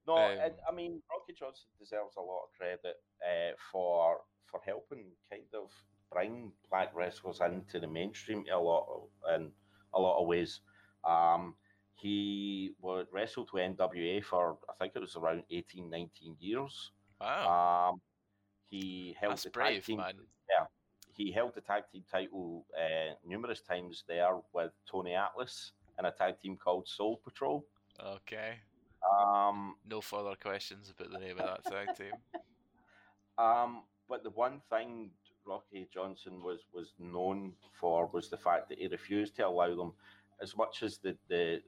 no, Um, and, I mean Rocky Johnson deserves a lot of credit uh, for for helping kind of bring black wrestlers into the mainstream in a lot of, in a lot of ways. Um, he was wrestled with NWA for I think it was around 18, 19 years. wow. Um, he held That's the tag team. man. He held the tag team title uh, numerous times there with Tony Atlas in a tag team called Soul Patrol. Okay. Um, No further questions about the name of that tag team. Um, but the one thing Rocky Johnson was was known for was the fact that he refused to allow them, as much as the the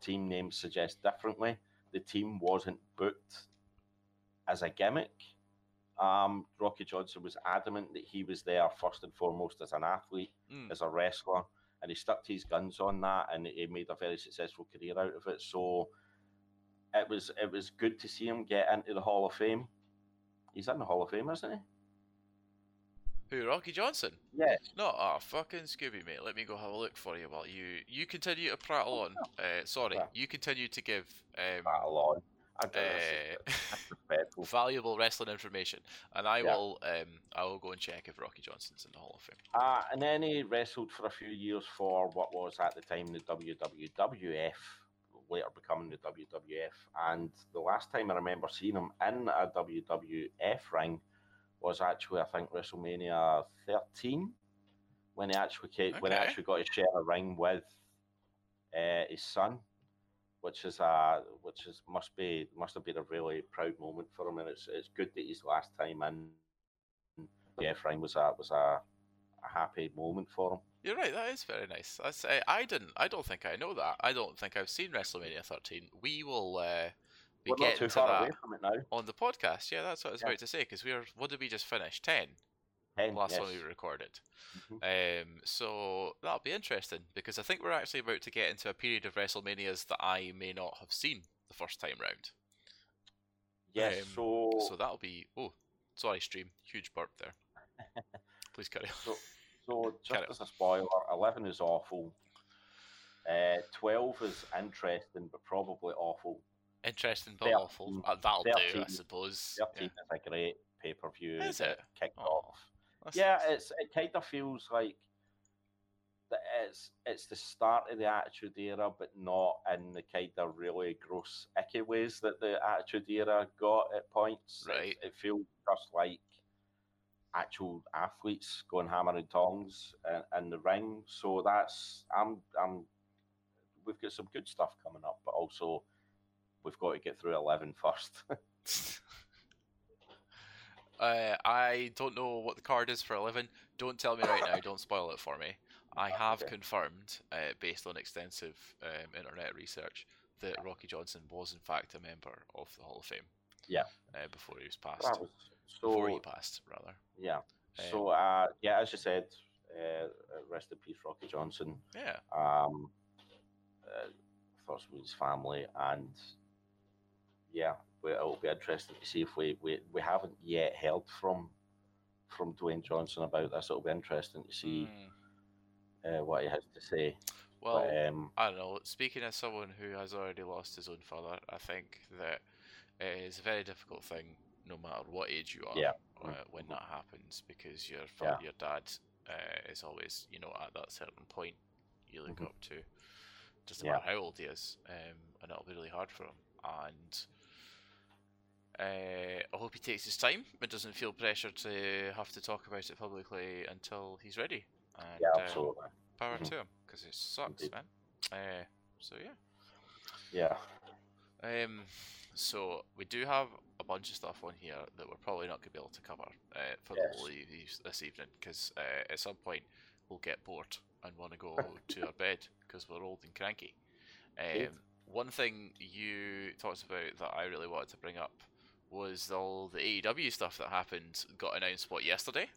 team name suggests differently. The team wasn't booked as a gimmick. Um, Rocky Johnson was adamant that he was there first and foremost as an athlete, Mm. as a wrestler, and he stuck to his guns on that, and he made a very successful career out of it. So it was it was good to see him get into the Hall of Fame. He's in the Hall of Fame, isn't he? Who, Rocky Johnson? Yes. No, ah, fucking Scooby, mate. Let me go have a look for you while you you continue to prattle on. Uh, sorry, Yeah. you continue to give um, Battle on. I don't know, uh, valuable wrestling information, and I Yeah. will um, I will go and check if Rocky Johnson's in the Hall of Fame. Uh, and then he wrestled for a few years for what was at the time the WWF, later becoming the WWF. And the last time I remember seeing him in a WWF ring was actually, I think, WrestleMania 13, when he actually came, when he actually got to share a ring with uh, his son, which is a which is must be must have been a really proud moment for him, and it's it's good that his last time in the F ring was a was a a happy moment for him. You're right. That is very nice. That's, uh, I didn't. I don't think I know that. I don't think I've seen WrestleMania 13. We will uh, We're not too to far that away from it now. on the podcast. Yeah, that's what I was Yeah. about to say. Because we're what did we just finish? Ten. Ten, last yes. one we recorded. Mhm. Um, so that'll be interesting because I think we're actually about to get into a period of WrestleManias that I may not have seen the first time round. Yes, um, so, So that'll be. Oh, sorry, stream. Huge burp there. Please carry on. so so just as a spoiler, eleven is awful. Uh, Twelve is interesting, but probably awful. Interesting but awful. Uh, that'll do, I suppose. Yeah. Thirteen is a great pay per view Is it? kicked Oh, off. Yeah, it's it kind of feels like that it's it's the start of the Attitude Era, but not in the kind of really gross, icky ways that the Attitude Era got at points. It- Right. It, feels just like actual athletes going hammer and tongs in, in the ring. So that's I'm I'm we've got some good stuff coming up, but also we've got to get through 11 first. Uh, I don't know what the card is for 11. Don't tell me right now. Don't spoil it for me. I have Okay. confirmed, uh, based on extensive um, internet research, that Rocky Johnson was in fact a member of the Hall of Fame. Yeah. Uh, before he was passed. was before he passed, rather. Yeah. Um, So uh, yeah, as you said, uh, uh, rest in peace, Rocky Johnson. Yeah. Um, uh, thoughts with his family, and yeah, we, it'll be interesting to see if we, we we haven't yet heard from from Dwayne Johnson about this. It'll be interesting to see Mm, uh, what he has to say. well, but, um, I don't know. Speaking as someone who has already lost his own father, I think that it is a very difficult thing, no matter what age you are, Yeah. uh, when that happens, because your Yeah. your dad uh, is always, you know, at that certain point you look Mhm. up to, just Yeah. matter how old he is, um, and it'll be really hard for him. And uh, I hope he takes his time and doesn't feel pressure to have to talk about it publicly until he's ready. And, yeah, um, absolutely. power Mhm. to him because it sucks, Indeed. man. Uh, so yeah. Yeah. Um, so we do have a bunch of stuff on here that we're probably not going to be able to cover uh, for the Yes. whole e- this evening because uh, at some point we'll get bored and want to go to our bed because we're old and cranky. Um, one thing you talked about that I really wanted to bring up was all the AEW stuff that happened got announced what yesterday.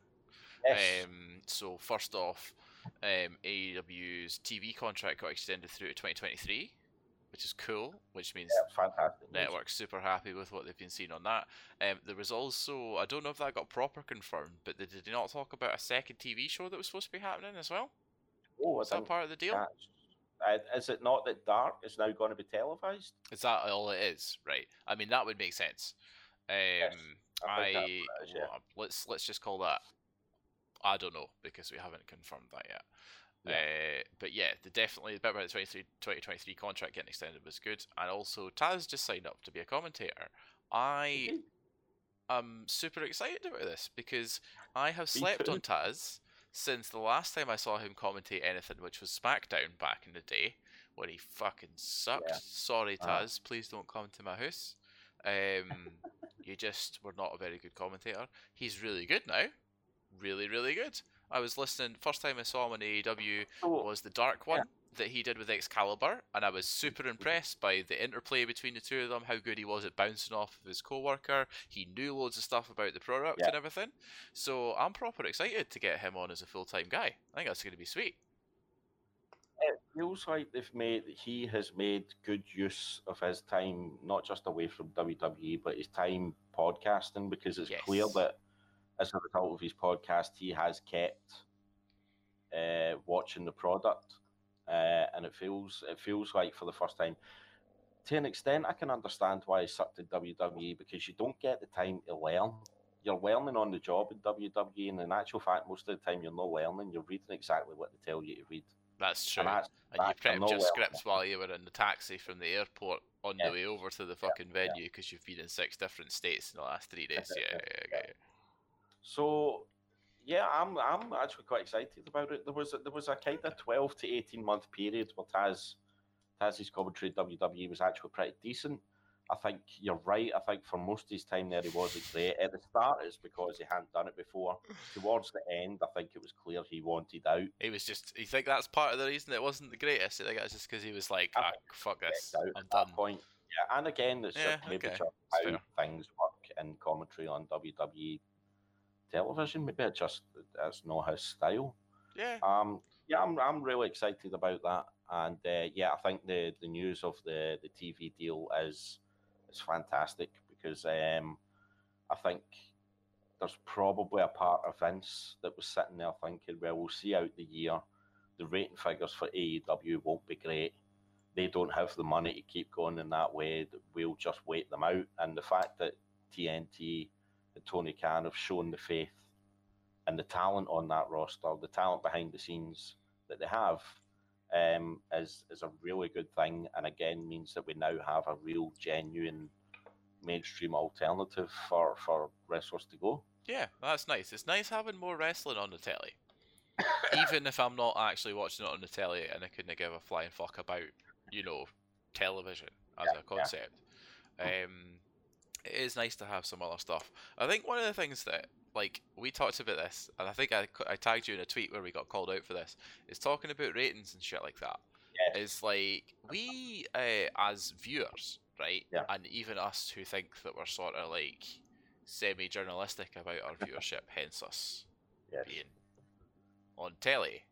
Yes. Um, so first off, um, AEW's TV contract got extended through to 2023, which is cool. Which means yeah, fantastic. network's super happy with what they've been seeing on that. Um, there was also I don't know if that got proper confirmed, but they did not talk about a second TV show that was supposed to be happening as well. Oh, Was that part of the deal? Uh, is it not that Dark is now going to be televised? Is that all it is? Right. I mean that would make sense. Um, I I, what yeah. well, let's let's just call that. I don't know because we haven't confirmed that yet. Uh, but yeah, the definitely the bit about the 23, 2023 contract getting extended was good, and also Taz just signed up to be a commentator. I am super excited about this because I have slept on Taz since the last time I saw him commentate anything, which was SmackDown back in the day, where he fucking sucked. Yeah. Sorry, Uh-huh. Taz, please don't come to my house. Um, you just were not a very good commentator. He's really good now, really, really good. I was listening. First time I saw him on AEW oh. was the Dark Yeah. one that he did with Excalibur, and I was super impressed by the interplay between the two of them. How good he was at bouncing off of his co-worker. He knew loads of stuff about the product Yeah. and everything. So I'm proper excited to get him on as a full-time guy. I think that's going to be sweet. Feels like they've made he has made good use of his time, not just away from WWE, but his time podcasting, because it's clear that as a result of his podcast, he has kept uh, watching the product, uh, and it feels it feels like for the first time. To an extent, I can understand why he sucked in WWE because you don't get the time to learn. You're learning on the job in WWE, and in actual fact, most of the time you're not learning. You're reading exactly what they tell you to read. That's true. And, that's, And you that's- prepped your scripts while you were in the taxi from the airport on Yeah. the way over to the fucking venue because you've been in six different states in the last three days. Yeah, yeah, yeah. yeah. So, yeah, I'm I'm actually quite excited about it. There was a, there was a kind of twelve to eighteen month period where Taz Taz's commentary at WWE was actually pretty decent. I think you're right. I think for most of his time there, he wasn't great. At the start, it's because he hadn't done it before. Towards the end, I think it was clear he wanted out. He was just. You think that's part of the reason it wasn't the greatest? I think that's just because he was like, ah, think fuck this, Out I'm at done. that point. Yeah, and again, it's Yeah, just maybe okay, just how fair. things work in commentary on WWE television. Maybe it just that's not his style. Yeah, Um, yeah, I'm I'm really excited about that, and uh, yeah, I think the the news of the the TV deal is is fantastic because um, I think there's probably a part of Vince that was sitting there thinking, well, we'll see out the year. The rating figures for AEW won't be great. They don't have the money to keep going in that way. We'll just wait them out. And the fact that TNT and Tony Khan have shown the faith and the talent on that roster, the talent behind the scenes that they have, um, is is a really good thing. And again, means that we now have a real, genuine mainstream alternative for for wrestlers to go. yeah, that's nice. It's nice having more wrestling on the telly. Even if I'm not actually watching it on the telly and I couldn't give a flying fuck about, you know, television as Yeah, a concept. Um, it is nice to have some other stuff. I think one of the things that, like, we talked about this, and I think I, I tagged you in a tweet where we got called out for this, is talking about ratings and shit like that. Yeah. Is like, we, uh, as viewers, right, Yeah. and even us who think that we're sort of like semi journalistic about our viewership, hence us Yes. being on telly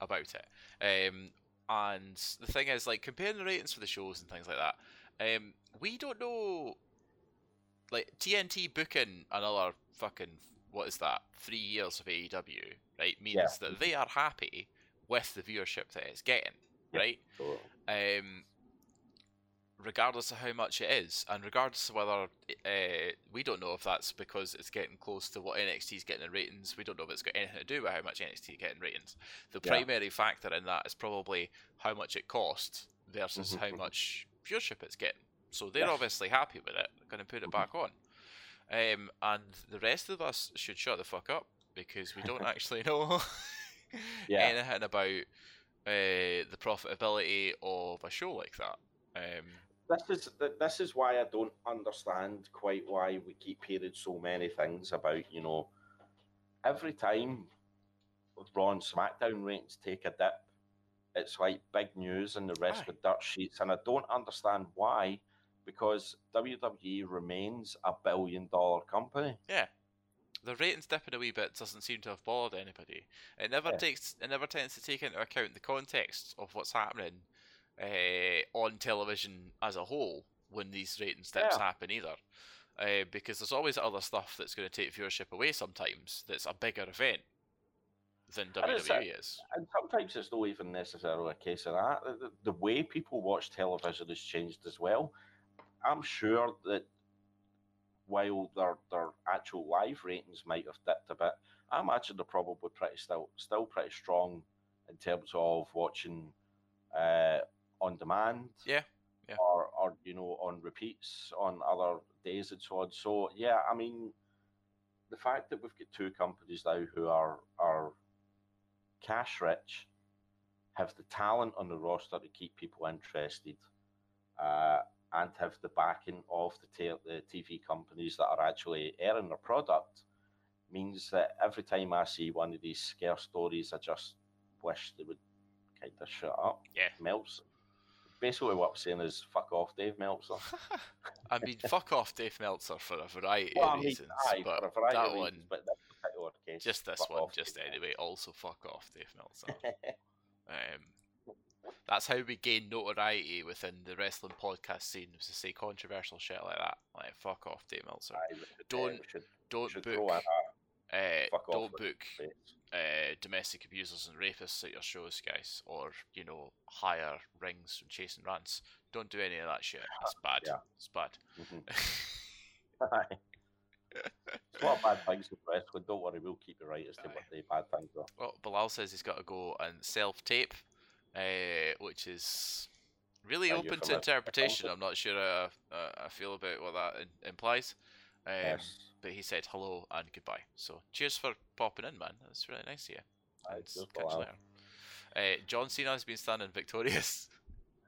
about it. Um, and the thing is, like comparing the ratings for the shows and things like that, um, we don't know. Like TNT booking another fucking what is that? Three years of AEW, right? Means Yeah. that they are happy with the viewership that it's getting, Yeah. right? Um, regardless of how much it is, and regardless of whether uh, we don't know if that's because it's getting close to what NXT is getting in ratings. We don't know if it's got anything to do with how much NXT is getting ratings. The Yeah. primary factor in that is probably how much it costs versus Mhm, how mhm. much viewership it's getting. So they're Yes. obviously happy with it. They're going to put it Mhm. back on. Um, and the rest of us should shut the fuck up because we don't actually know Yeah. anything about uh, the profitability of a show like that. Um, this is this is why I don't understand quite why we keep hearing so many things about you know every time Raw and SmackDown ratings take a dip, it's like big news and the rest Aye. with dirt sheets, and I don't understand why because WWE remains a billion dollar company. yeah, the ratings dipping a wee bit doesn't seem to have bothered anybody. It never Yeah. takes, it never tends to take into account the context of what's happening uh, on television as a whole when these ratings dips Yeah. happen either. Uh, because there's always other stuff that's going to take viewership away sometimes. That's a bigger event than WWE is. And sometimes it's not even necessarily a case of that. The- the way people watch television has changed as well. I'm sure that while their their actual live ratings might have dipped a bit, I imagine they're probably pretty still still pretty strong in terms of watching uh, on demand. Yeah, yeah. Or, or you know on repeats on other days and so on. So yeah, I mean, the fact that we've got two companies now who are are cash rich, have the talent on the roster to keep people interested, uh, and have the backing of the, the TV companies that are actually airing their product, means that every time I see one of these scare stories, I just wish they would kind of shut up. Yeah. Meltzer. Basically, what I'm saying is fuck off, Dave Meltzer. I mean, fuck off Dave Meltzer for a variety Well, I of mean, reasons, aye, but for a variety that of one, but this case, just this one, off, just Dave anyway, also fuck off Dave Meltzer. Um, That's how we gain notoriety within the wrestling podcast scene. Was to say controversial shit like that. Like fuck off, Dave Meltzer. Aye, should, Don't- should, Don't should book. in Uh, don't book uh, domestic abusers and rapists at your shows, guys, or you know, hire rings from chasing rants. Don't do any of that shit. It's bad. Yeah. It's bad. Mhm. Aye. It's a lot of bad things with wrestling. Don't worry, we'll keep you right as to what the bad things are. well, Bilal says he's got to go and self tape, uh, which is really you open to interpretation. I'm not sure uh, uh, I feel about what that in- implies. Um, yes. But he said hello and goodbye. So cheers for popping in, man. That's really nice of you. And catch you later. Uh, John Cena has been standing victorious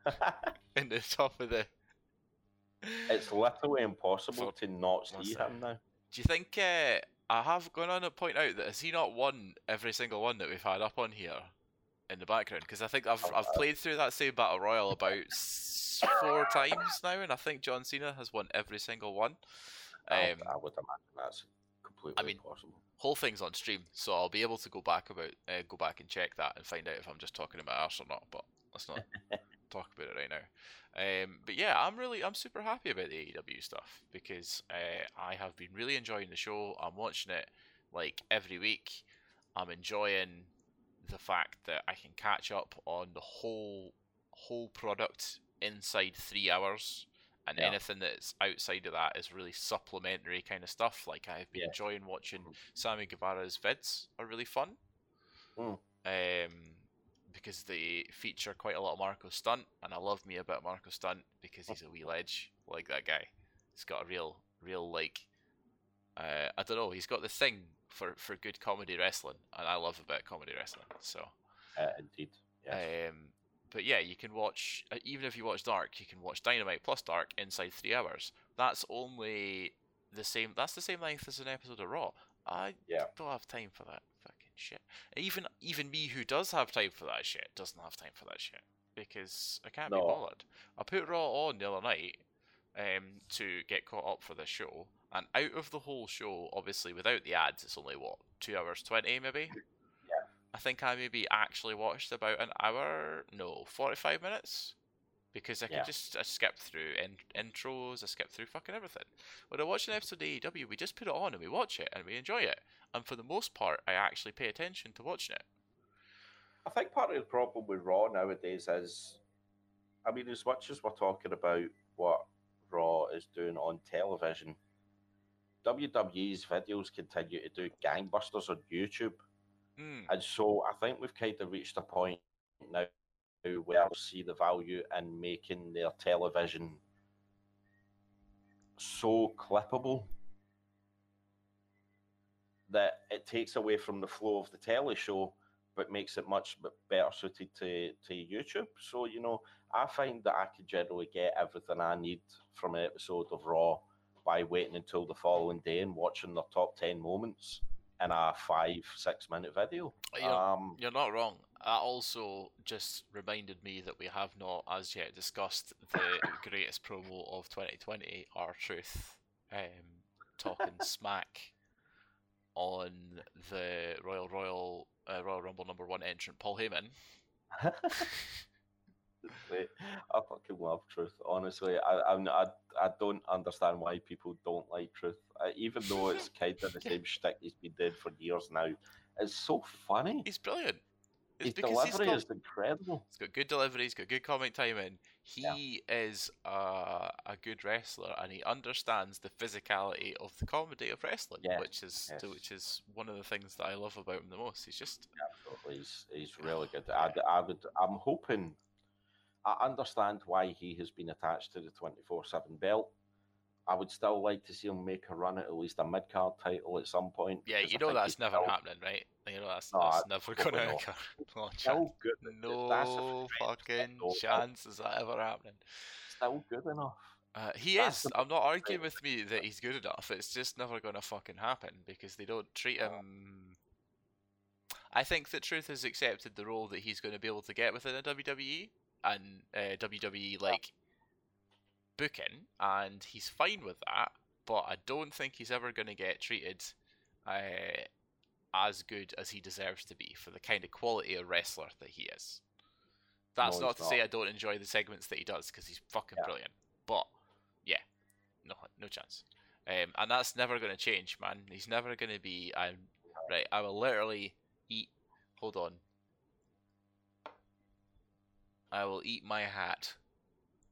in the top of the. it's literally impossible to not see him now. Do you think uh, I have gone on to point out that has he not won every single one that we've had up on here in the background? Because I think I've I've played through that same battle royal about four times now, and I think John Cena has won every single one. I- Um, I would imagine that's completely mean, impossible. whole thing's on stream, so I'll be able to go back about uh, go back and check that and find out if I'm just talking about arse or not. But let's not talk about it right now. Um, but yeah, I'm really I'm super happy about the AEW stuff because uh, I have been really enjoying the show. I'm watching it like every week. I'm enjoying the fact that I can catch up on the whole whole product inside three hours. And Yeah. anything that's outside of that is really supplementary kind of stuff. Like I've been Yeah. enjoying watching Mhm. Sammy Guevara's vids are really fun. Mm. Um, because they feature quite a lot of Marco Stunt, and I love me a bit of Marco Stunt because he's a wee ledge, like that guy. He's got a real, real like, uh, I don't know. He's got the thing for for good comedy wrestling, and I love about comedy wrestling. So, Uh, indeed. Yes. um, but yeah, you can watch uh, even if you watch Dark, you can watch Dynamite plus Dark inside three hours. That's only the same. That's the same length as an episode of Raw. I Yeah. don't have time for that fucking shit. Even even me who does have time for that shit doesn't have time for that shit because I can't be bothered. I put Raw on the other night um, to get caught up for this show, and out of the whole show, obviously without the ads, it's only what two hours twenty maybe. Yeah. I think I maybe actually watched about an hour, no, forty five minutes. Because I Yeah. could just I skipped through in- intros, I skipped through fucking everything. When I watch an episode of AEW, we just put it on and we watch it and we enjoy it. And for the most part, I actually pay attention to watching it. I think part of the problem with Raw nowadays is, I mean, as much as we're talking about what Raw is doing on television, WWE's videos continue to do gangbusters on YouTube. Mm. And so I think we've kind of reached a point now where we see the value in making their television so clippable that it takes away from the flow of the telly show, but makes it much better suited to, to YouTube. So, you know, I find that I can generally get everything I need from an episode of Raw by waiting until the following day and watching their top 10 moments in a five, six minute video. You're, Um, you're not wrong. That also just reminded me that we have not as yet discussed the greatest promo of 2020, R Truth, um, talking smack on the Royal Royal uh, Royal Rumble number one entrant Paul Heyman. I fucking love truth. Honestly, I I'm, I I don't understand why people don't like truth. Uh, even though it's kind of the same shtick he's been doing for years now, it's so funny. He's brilliant. It's His because he's delivery got, is incredible. he's got good delivery, he's got good comic timing. Yeah. He is a, a good wrestler, and he understands the physicality of the comedy of wrestling, Yes, which is yes. which is one of the things that I love about him the most. He's just Absolutely, he's he's really good. I, I would I'm hoping. I understand why he has been attached to the twenty four seven belt. I would still like to see him make a run at at least a mid card title at some point. yeah, you know that's never still- happening, right? You know that's, No, that's never gonna not. occur. No. Still good. No fucking chance is that ever happening. Still good enough. Uh, he That's is. I'm not arguing with me that he's good enough. It's just never going to fucking happen because they don't treat him. I think that Truth has accepted the role that he's going to be able to get within a WWE and uh, WWE like booking, and he's fine with that. But I don't think he's ever going to get treated uh, as good as he deserves to be for the kind of quality of wrestler that he is. That's No, not to say. I don't enjoy the segments that he does because he's fucking Yeah. brilliant. But yeah, no, no chance. Um, and that's never going to change, man. He's never going to be. I'm right. I will literally eat. Hold on. I will eat my hat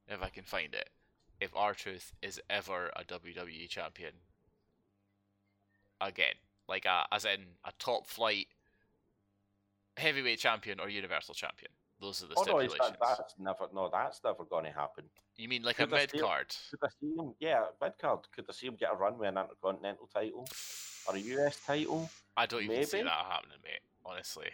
if I can find it. If R Truth is ever a WWE champion again, like a, as in a top flight heavyweight champion or universal champion. Those are the Oh no, stipulations. that, that's never. No, that's never going to happen. You mean like Could a mid card? Could I see him? Yeah, mid card. Could I see him get a run with an intercontinental title or a US title? I don't even see that happening, mate. Honestly,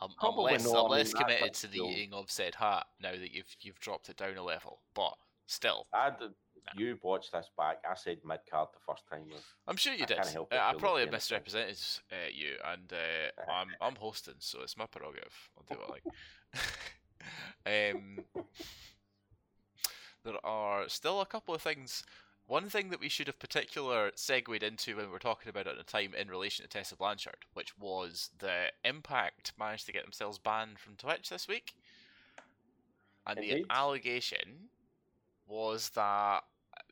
I'm, I'm less, I'm less committed to the eating of said hat now that you've you've dropped it down a level. But still, I did, you watched this back. I said mid card the first time. I'm sure you I did. Uh, I feel probably have being a fan. misrepresented uh, you, and uh, I'm I'm hosting, so it's my prerogative. I'll do what I like. um, there are still a couple of things. One thing that we should have particular segued into when we were talking about it at the time in relation to Tessa Blanchard, which was the Impact managed to get themselves banned from Twitch this week, and the allegation was that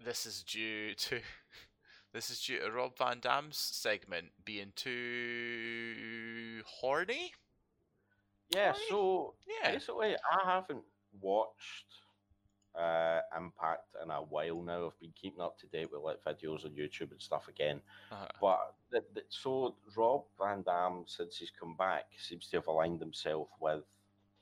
this is due to this is due to Rob Van Dam's segment being too horny. Yeah, Right. so Yeah. basically, I haven't watched uh, Impact in a while now. I've been keeping up to date with like videos on YouTube and stuff again. Uh-huh. But the, the, so Rob Van Dam, since he's come back, seems to have aligned himself with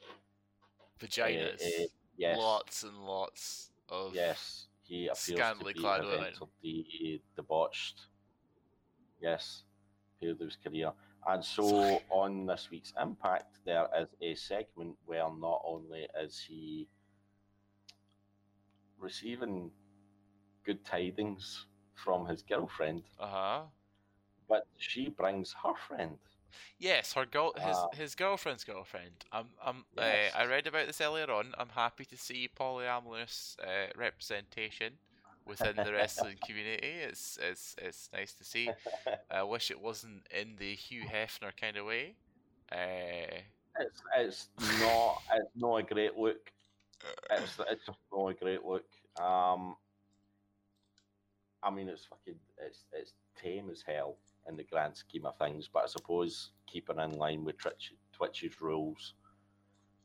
uh, Vaginas. uh, yes, Lots and lots of yes. He appears scantily to be clad have women. the debauched. Yes, period of his career. And so Sorry. on this week's Impact, there is a segment where not only is he receiving good tidings from his girlfriend, Uh-huh. but she brings her friend. Yes, her girl, his Ah. his girlfriend's girlfriend. I'm, I'm. Yes. Uh, I read about this earlier on. I'm happy to see polyamorous uh, representation within the wrestling community. It's, it's, it's nice to see. I wish it wasn't in the Hugh Hefner kind of way. Uh, It's it's not it's not a great look. It's it's just not a great look. Um, I mean, it's fucking it's it's tame as hell in the grand scheme of things, but I suppose keeping in line with Twitch, Twitch's rules.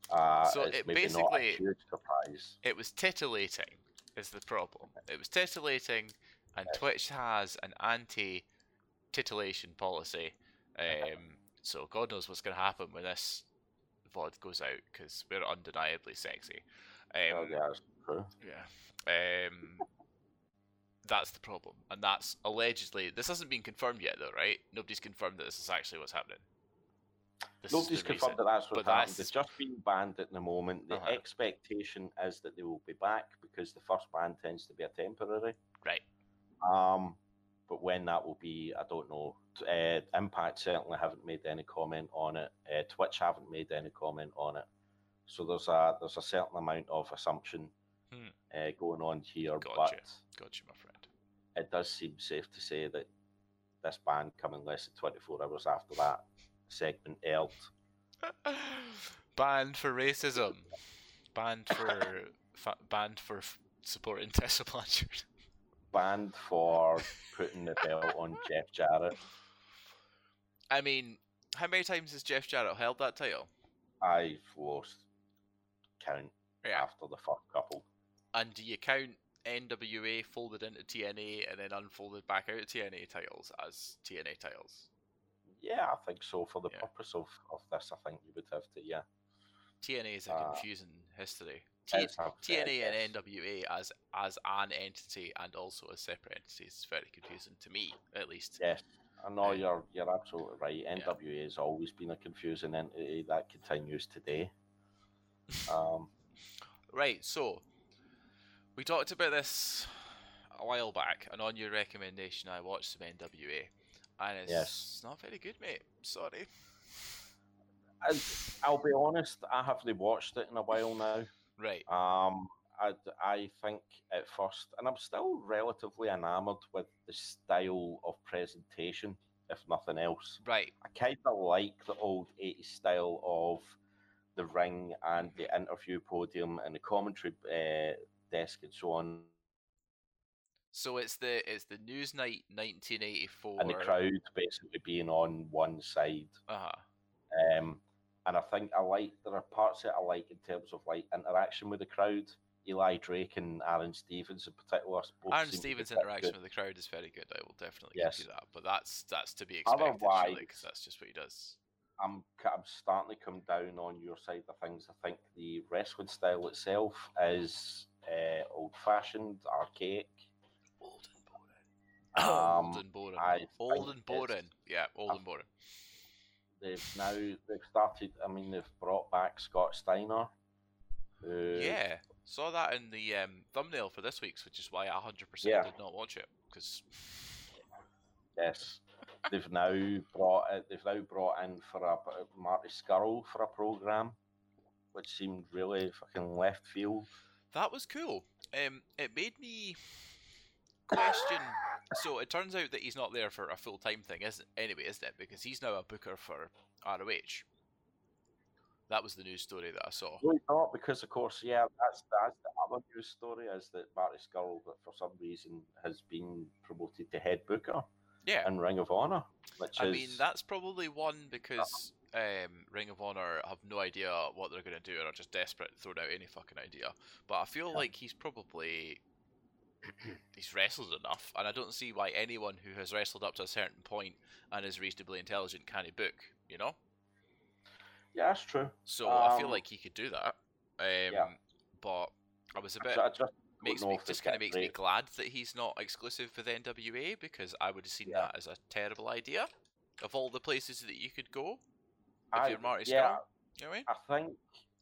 Uh, So it basically- a huge surprise. it was titillating is the problem. It was titillating, and. Twitch has an anti-titillation policy. Um, so God knows what's going to happen when this VOD goes out because we're undeniably sexy. Oh, Um, yeah, that's true. yeah. Um, that's the problem, and that's allegedly. This hasn't been confirmed yet, though, right? Nobody's confirmed that this is actually what's happening. This Nobody's confirmed reason. that that's but what's happened. that's- just been banned at the moment. The Uh-huh. expectation is that they will be back because the first ban tends to be a temporary. Right. Um, but when that will be, I don't know. Uh, Impact certainly haven't made any comment on it. Uh, Twitch haven't made any comment on it. So there's a there's a certain amount of assumption Hmm. uh, going on here, Gotcha. but Gotcha, my friend. it does seem safe to say that this ban coming less than 24 hours after that segment aired. Banned for racism. Banned for fa- banned for f- supporting Tessa Blanchard. Banned for putting the belt on Jeff Jarrett. I mean, how many times has Jeff Jarrett held that title? I've lost count Yeah. after the first couple. And do you count NWA folded into TNA and then unfolded back out of TNA titles as TNA titles? Yeah, I think so. For the Yeah. purpose of, of this, I think you would have to, yeah. TNA is a Uh, confusing history. T- TNA and NWA as as an entity and also as separate entities is very confusing to me, at least. Yes, I know Uh, you're you're absolutely right. NWA has always been a confusing entity that continues today. Um, Right, so we talked about this a while back, and on your recommendation, I watched some NWA, and it's Yes. not very good, mate. Sorry. I, I'll be honest, I haven't watched it in a while now. Right, Um, I, I think at first, and I'm still relatively enamored with the style of presentation, if nothing else. right. I kind of like the old 80s style of the ring and the interview podium and the commentary uh, desk and so on, So it's the it's the Newsnight 1984. and the crowd basically being on one side. Uh-huh. Um, and I think I like there are parts that I like in terms of like interaction with the crowd. Eli Drake and Aaron Stevens in particular. Aaron seem to be Stevens' interaction good. with the crowd is very good. I will definitely Yes. give you that. But that's that's to be expected, Otherwise- because that's just what he does. I'm I'm starting to come down on your side of things. I think the wrestling style itself is uh, old fashioned, archaic. Old and boring. Um, old and boring. I Old and boring. Yeah, old I- and boring. They've now they've started. I mean, they've brought back Scott Steiner. Who, Yeah, saw that in the um, thumbnail for this week's, which is why I 100% Yeah. did not watch it because Yes. They've now brought it, they've now brought in for a Marty Scurll for a program, which seemed really fucking left field. that was cool. Um, it made me question. So it turns out that he's not there for a full time thing, isn't anyway, isn't it? Because he's now a booker for ROH. That was the news story that I saw. No, not because, of course, yeah, that's that's the other news story is that Marty that for some reason, has been promoted to head booker Yeah, in Ring of Honor, which I is mean that's probably one because um, Ring of Honor have no idea what they're going to do and are just desperate to throw out any fucking idea. But I feel Yeah. like he's probably he's wrestled enough, and I don't see why anyone who has wrestled up to a certain point and is reasonably intelligent can't book. You know, yeah, that's true. so I feel Um, like he could do that. Um, yeah. But I was a bit I just makes me just kind of makes me glad that he's not exclusive with NWA because I would have seen Yeah. that as a terrible idea. Of all the places that you could go, if I- you're Marty yeah, Scurll, you know what I mean? I think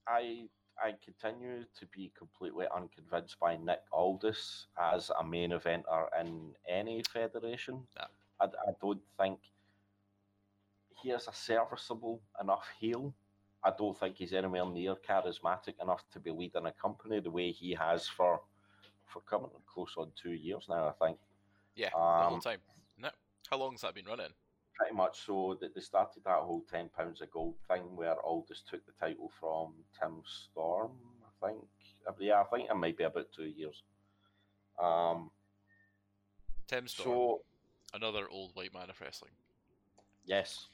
I I continue to be completely unconvinced by Nick Aldis as a main eventer in any federation. No. I, I don't think he is a serviceable enough heel. I don't think he's anywhere near charismatic enough to be leading a company the way he has for for coming close on two years now. I think Yeah, the whole Um, time. No, how long's that been running? Pretty much so that they started that whole ten pounds of gold thing where Aldis took the title from Tim Storm, I think. Uh, Yeah, I think it might be about two years. Um, Tim Storm, so another old white man of wrestling. yes,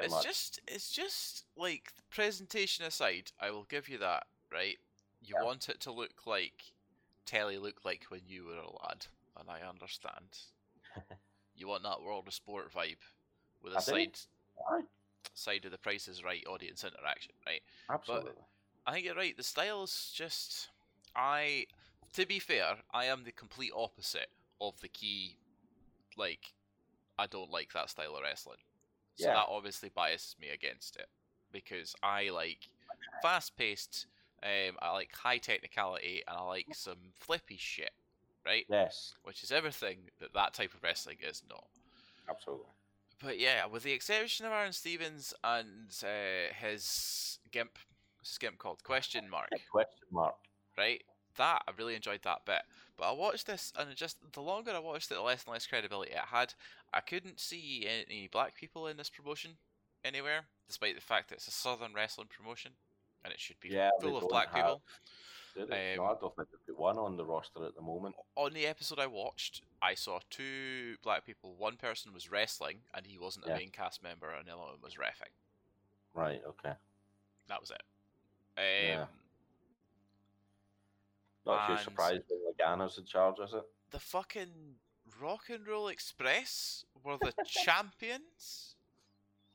it's much. just, it's just like presentation aside, I will give you that. Right, you Yeah. want it to look like telly looked like when you were a lad, and I understand. you want that world of sport vibe with a I side side of the Price is Right audience interaction, right? absolutely. I think you're right. The style's just. I. To be fair, I am the complete opposite of the key. Like, I don't like that style of wrestling. So Yeah. that obviously biases me against it. Because I like fast paced, um, I like high technicality, and I like some flippy shit, right? yes, Which is everything that that type of wrestling is not. absolutely. But yeah, with the exception of Aaron Stevens and uh, his Gimp, Gimp called? Question mark, Question mark. right? That I really enjoyed that bit. But I watched this, and it just the longer I watched it, the less and less credibility it had. I couldn't see any black people in this promotion anywhere, despite the fact that it's a southern wrestling promotion, and it should be Yeah, full of black people. They? Um, I don't think they've got one on the roster at the moment. On the episode I watched, I saw two black people. One person was wrestling, and he wasn't a main cast member, and the other one was refing. Right, okay. That was it. Um, Yeah. Not too surprised when Lagana's in charge, is it? The fucking Rock and Roll Express were the champions.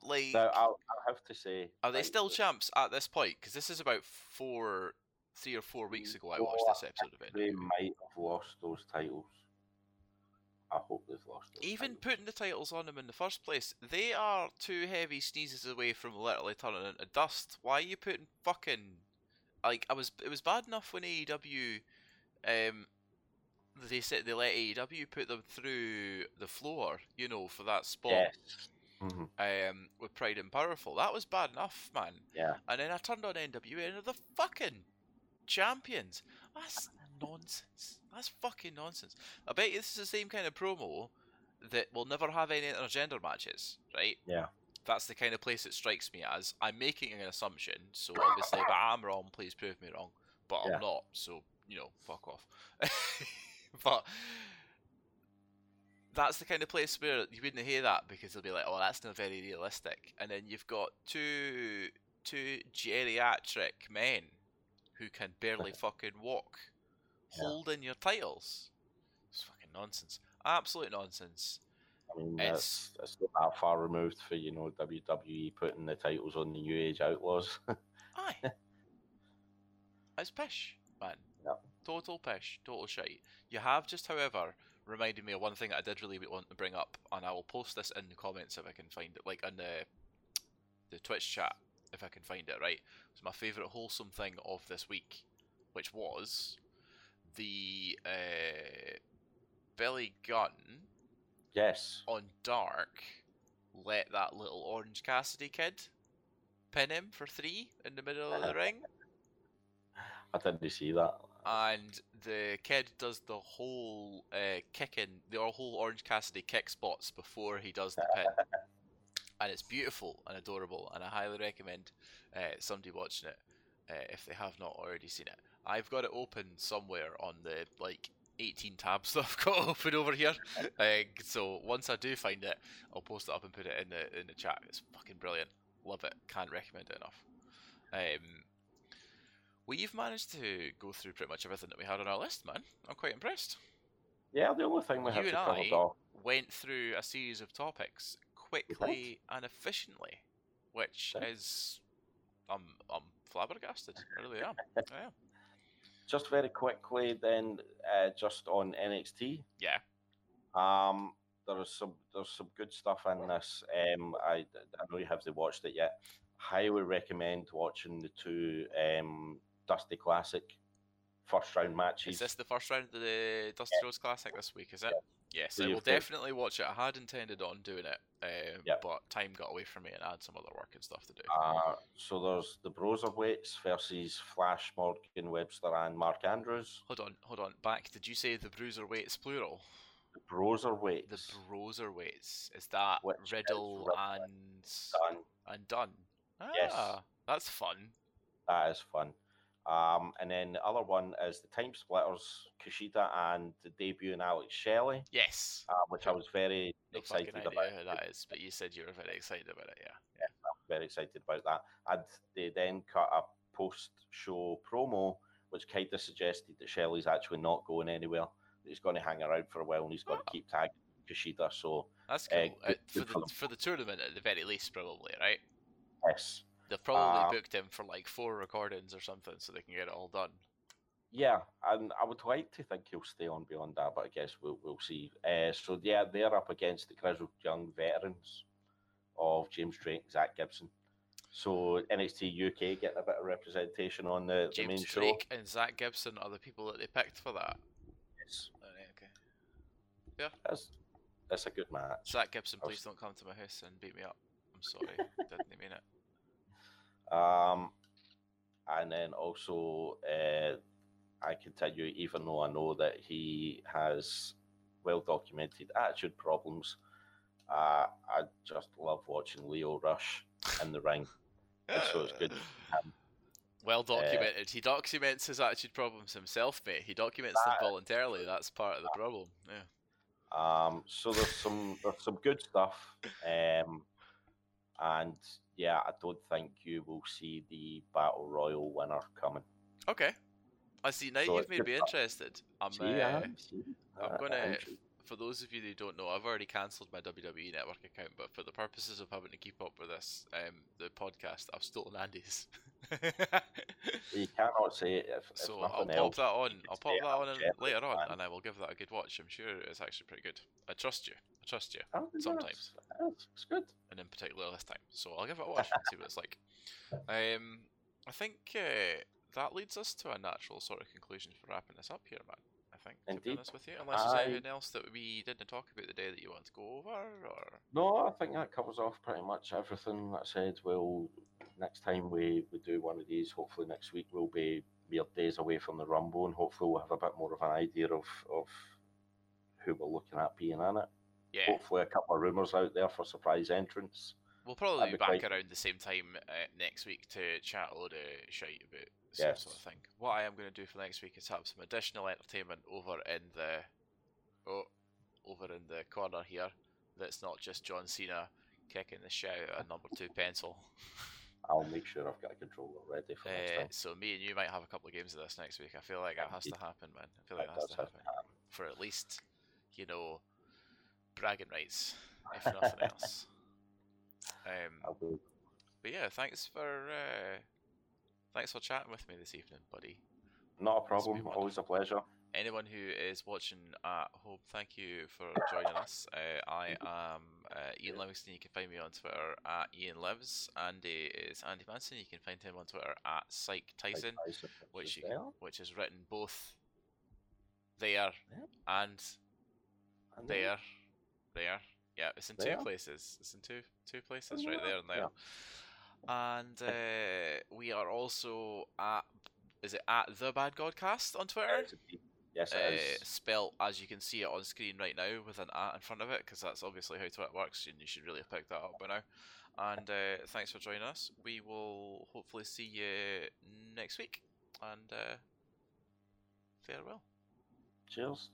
Like, Now, I'll, I'll have to say. are they still champs at this point? Because this is about four, three or four weeks ago. I watched this episode of it. They might have lost those titles. I hope they've lost Even titles. putting the titles on them in the first place, they are two heavy sneezes away from literally turning into dust. Why are you putting fucking like I was? It was bad enough when AEW, um, they said they let AEW put them through the floor, you know, for that spot. Yes. Mhm, Um, with Proud and Powerful, that was bad enough, man. Yeah. And then I turned on NWA and they're the fucking champions. That's nonsense. That's fucking nonsense. I bet you this is the same kind of promo that will never have any intergender matches, right? Yeah. that's the kind of place it strikes me as. I'm making an assumption, so obviously if I'm wrong, please prove me wrong. But Yeah. I'm not, so you know, fuck off. but that's the kind of place where you wouldn't hear that because they'll be like, "Oh, that's not very realistic." And then you've got two two geriatric men who can barely fucking walk, Yeah. holding your titles. It's fucking nonsense. Absolute nonsense. I mean, It's- it's, it's not that far removed for you know WWE putting the titles on the New Age Outlaws. Aye. it's pish, man. Yep. Total pish, total shite. You have just, however, reminded me of one thing that I did really want to bring up, and I will post this in the comments if I can find it, like in the the Twitch chat if I can find it. Right, it's my favourite wholesome thing of this week, which was the uh, Billy Gunn yes, on Dark let that little Orange Cassidy kid pin him for three in the middle of the ring, I didn't see that. and the kid does the whole uh, kicking, the whole Orange Cassidy kick spots before he does the pin, and it's beautiful and adorable, and I highly recommend uh, somebody watching it uh, if they have not already seen it. I've got it open somewhere on the like 18 tabs that I've got open over here. Uh, so once I do find it, I'll post it up and put it in the in the chat. It's fucking brilliant. Love it. Can't recommend it enough. Um, we've managed to go through pretty much everything that we had on our list, man. I'm quite impressed. Yeah, the only thing we have You to and cover I off. went through a series of topics quickly and efficiently, which Yeah. is I'm I'm flabbergasted. I really am. I am. Just very quickly, then, uh, just on NXT. Yeah. Um, there's some there's some good stuff in this. Um, I I know you haven't watched it yet. Highly recommend watching the two um Dusty Classic first round matches. Is this the first round of the Dusty Rhodes Classic this week? Is it? Yes, So I will definitely watch it. I had intended on doing it, um, Yep. but time got away from me and I had some other work and stuff to do. Uh, so there's the Broserweights versus Flash Morgan Webster and Mark Andrews. hold on, hold on. Back. Did you say the bruiser weights plural? The Broserweights. The bruiser weights. Is that Which Riddle Riddle and Dunne. and Dunne? Ah, Yes. that's fun. That is fun. Um, and then the other one is the Time Splitters, Kushida and the debut in Alex Shelley, Yes. uh, which I was very No excited about. who that is, but you said you were very excited about it. Yeah. Yeah, very excited about that. And they then cut a post-show promo, which kind of suggested that Shelley's actually not going anywhere. He's going to hang around for a while and he's going to Ah. keep tagging Kushida. So That's Uh, cool. good- Uh, for good the them. for the tournament at the very least, probably right. yes, They've probably Uh, booked him for like four recordings or something, so they can get it all done. Yeah, and I would like to think he'll stay on beyond that, but I guess we'll we'll see. Uh, so yeah, they're up against the grizzled young veterans of James Drake, Zach Gibson. So NXT UK getting a bit of representation on the, the main James show. Drake and Zach Gibson are the people that they picked for that. Yes, Alright, okay. that's that's a good match. Zach Gibson, was- please don't come to my house and beat me up. I'm sorry, didn't mean it. Um, and then also, uh, I you, even though I know that he has well documented attitude problems. Uh, I just love watching Lio Rush in the ring. And so it's good. Um, Well documented. he documents his attitude problems himself, mate. He documents them voluntarily. That's part of the problem. Yeah. Um, so there's some there's some good stuff. Um, and yeah, I don't think you will see the battle royal winner coming. Okay. I see. Now So you've made me interested. I'm. See, uh, I'm uh, gonna. For those of you who don't know, I've already cancelled my WWE Network account, but for the purposes of having to keep up with this, um, the podcast, I've stolen Andy's. You cannot say it if, if so I'll pop else. that on. I'll pop that on later on, and I will give that a good watch. I'm sure it's actually pretty good. I trust you. I trust you, Oh, sometimes. it's, it's- it's good. and in particular this time. So I'll give it a watch and see what it's like. Um, I think uh, that leads us to a natural sort of conclusion for wrapping this up here, man. I think, to be Indeed. honest with you, unless there's I- anything else that we didn't talk about the day that you want to go over, or No, I think that covers off pretty much everything that said. We'll next time we, we do one of these, hopefully next week we'll be mere days away from the Rumble, and hopefully we'll have a bit more of an idea of of who we're looking at being in it. yeah, Hopefully, a couple of rumours out there for surprise entrance. We'll probably That'd be back quite- around the same time uh, next week to chat a load of shite about some sort of thing. What I am going to do for next week is have some additional entertainment over in the oh, over in the corner here. That's not just John Cena kicking the shit out of a number two pencil. I'll make sure I've got a controller ready for next Uh, time. so me and you might have a couple of games of this next week. I feel like that has to happen, man. I feel like That that has to happen happen. for at least, you know, bragging rights, if nothing else. Um, but yeah, thanks for uh, thanks for chatting with me this evening, buddy. Not a problem. Always a pleasure. Anyone who is watching at home, thank you for joining us. Uh, I am uh, Iain Livingston. You can find me on Twitter at Ian Lives. Andy is Andy Manson. You can find him on Twitter at Psych Tyson, Tyson, which you which is written both there Yeah. and And there, there. Yeah, it's in two places. It's in two two places, right there and there. And uh, we are also at is it at the BAHGAWDcast on Twitter? Yes, Uh, is. spelt as you can see it on screen right now with an at in front of it because that's obviously how Twitter works and you should really have picked that up by now. And uh, thanks for joining us. We will hopefully see you next week. And uh, farewell. Cheers.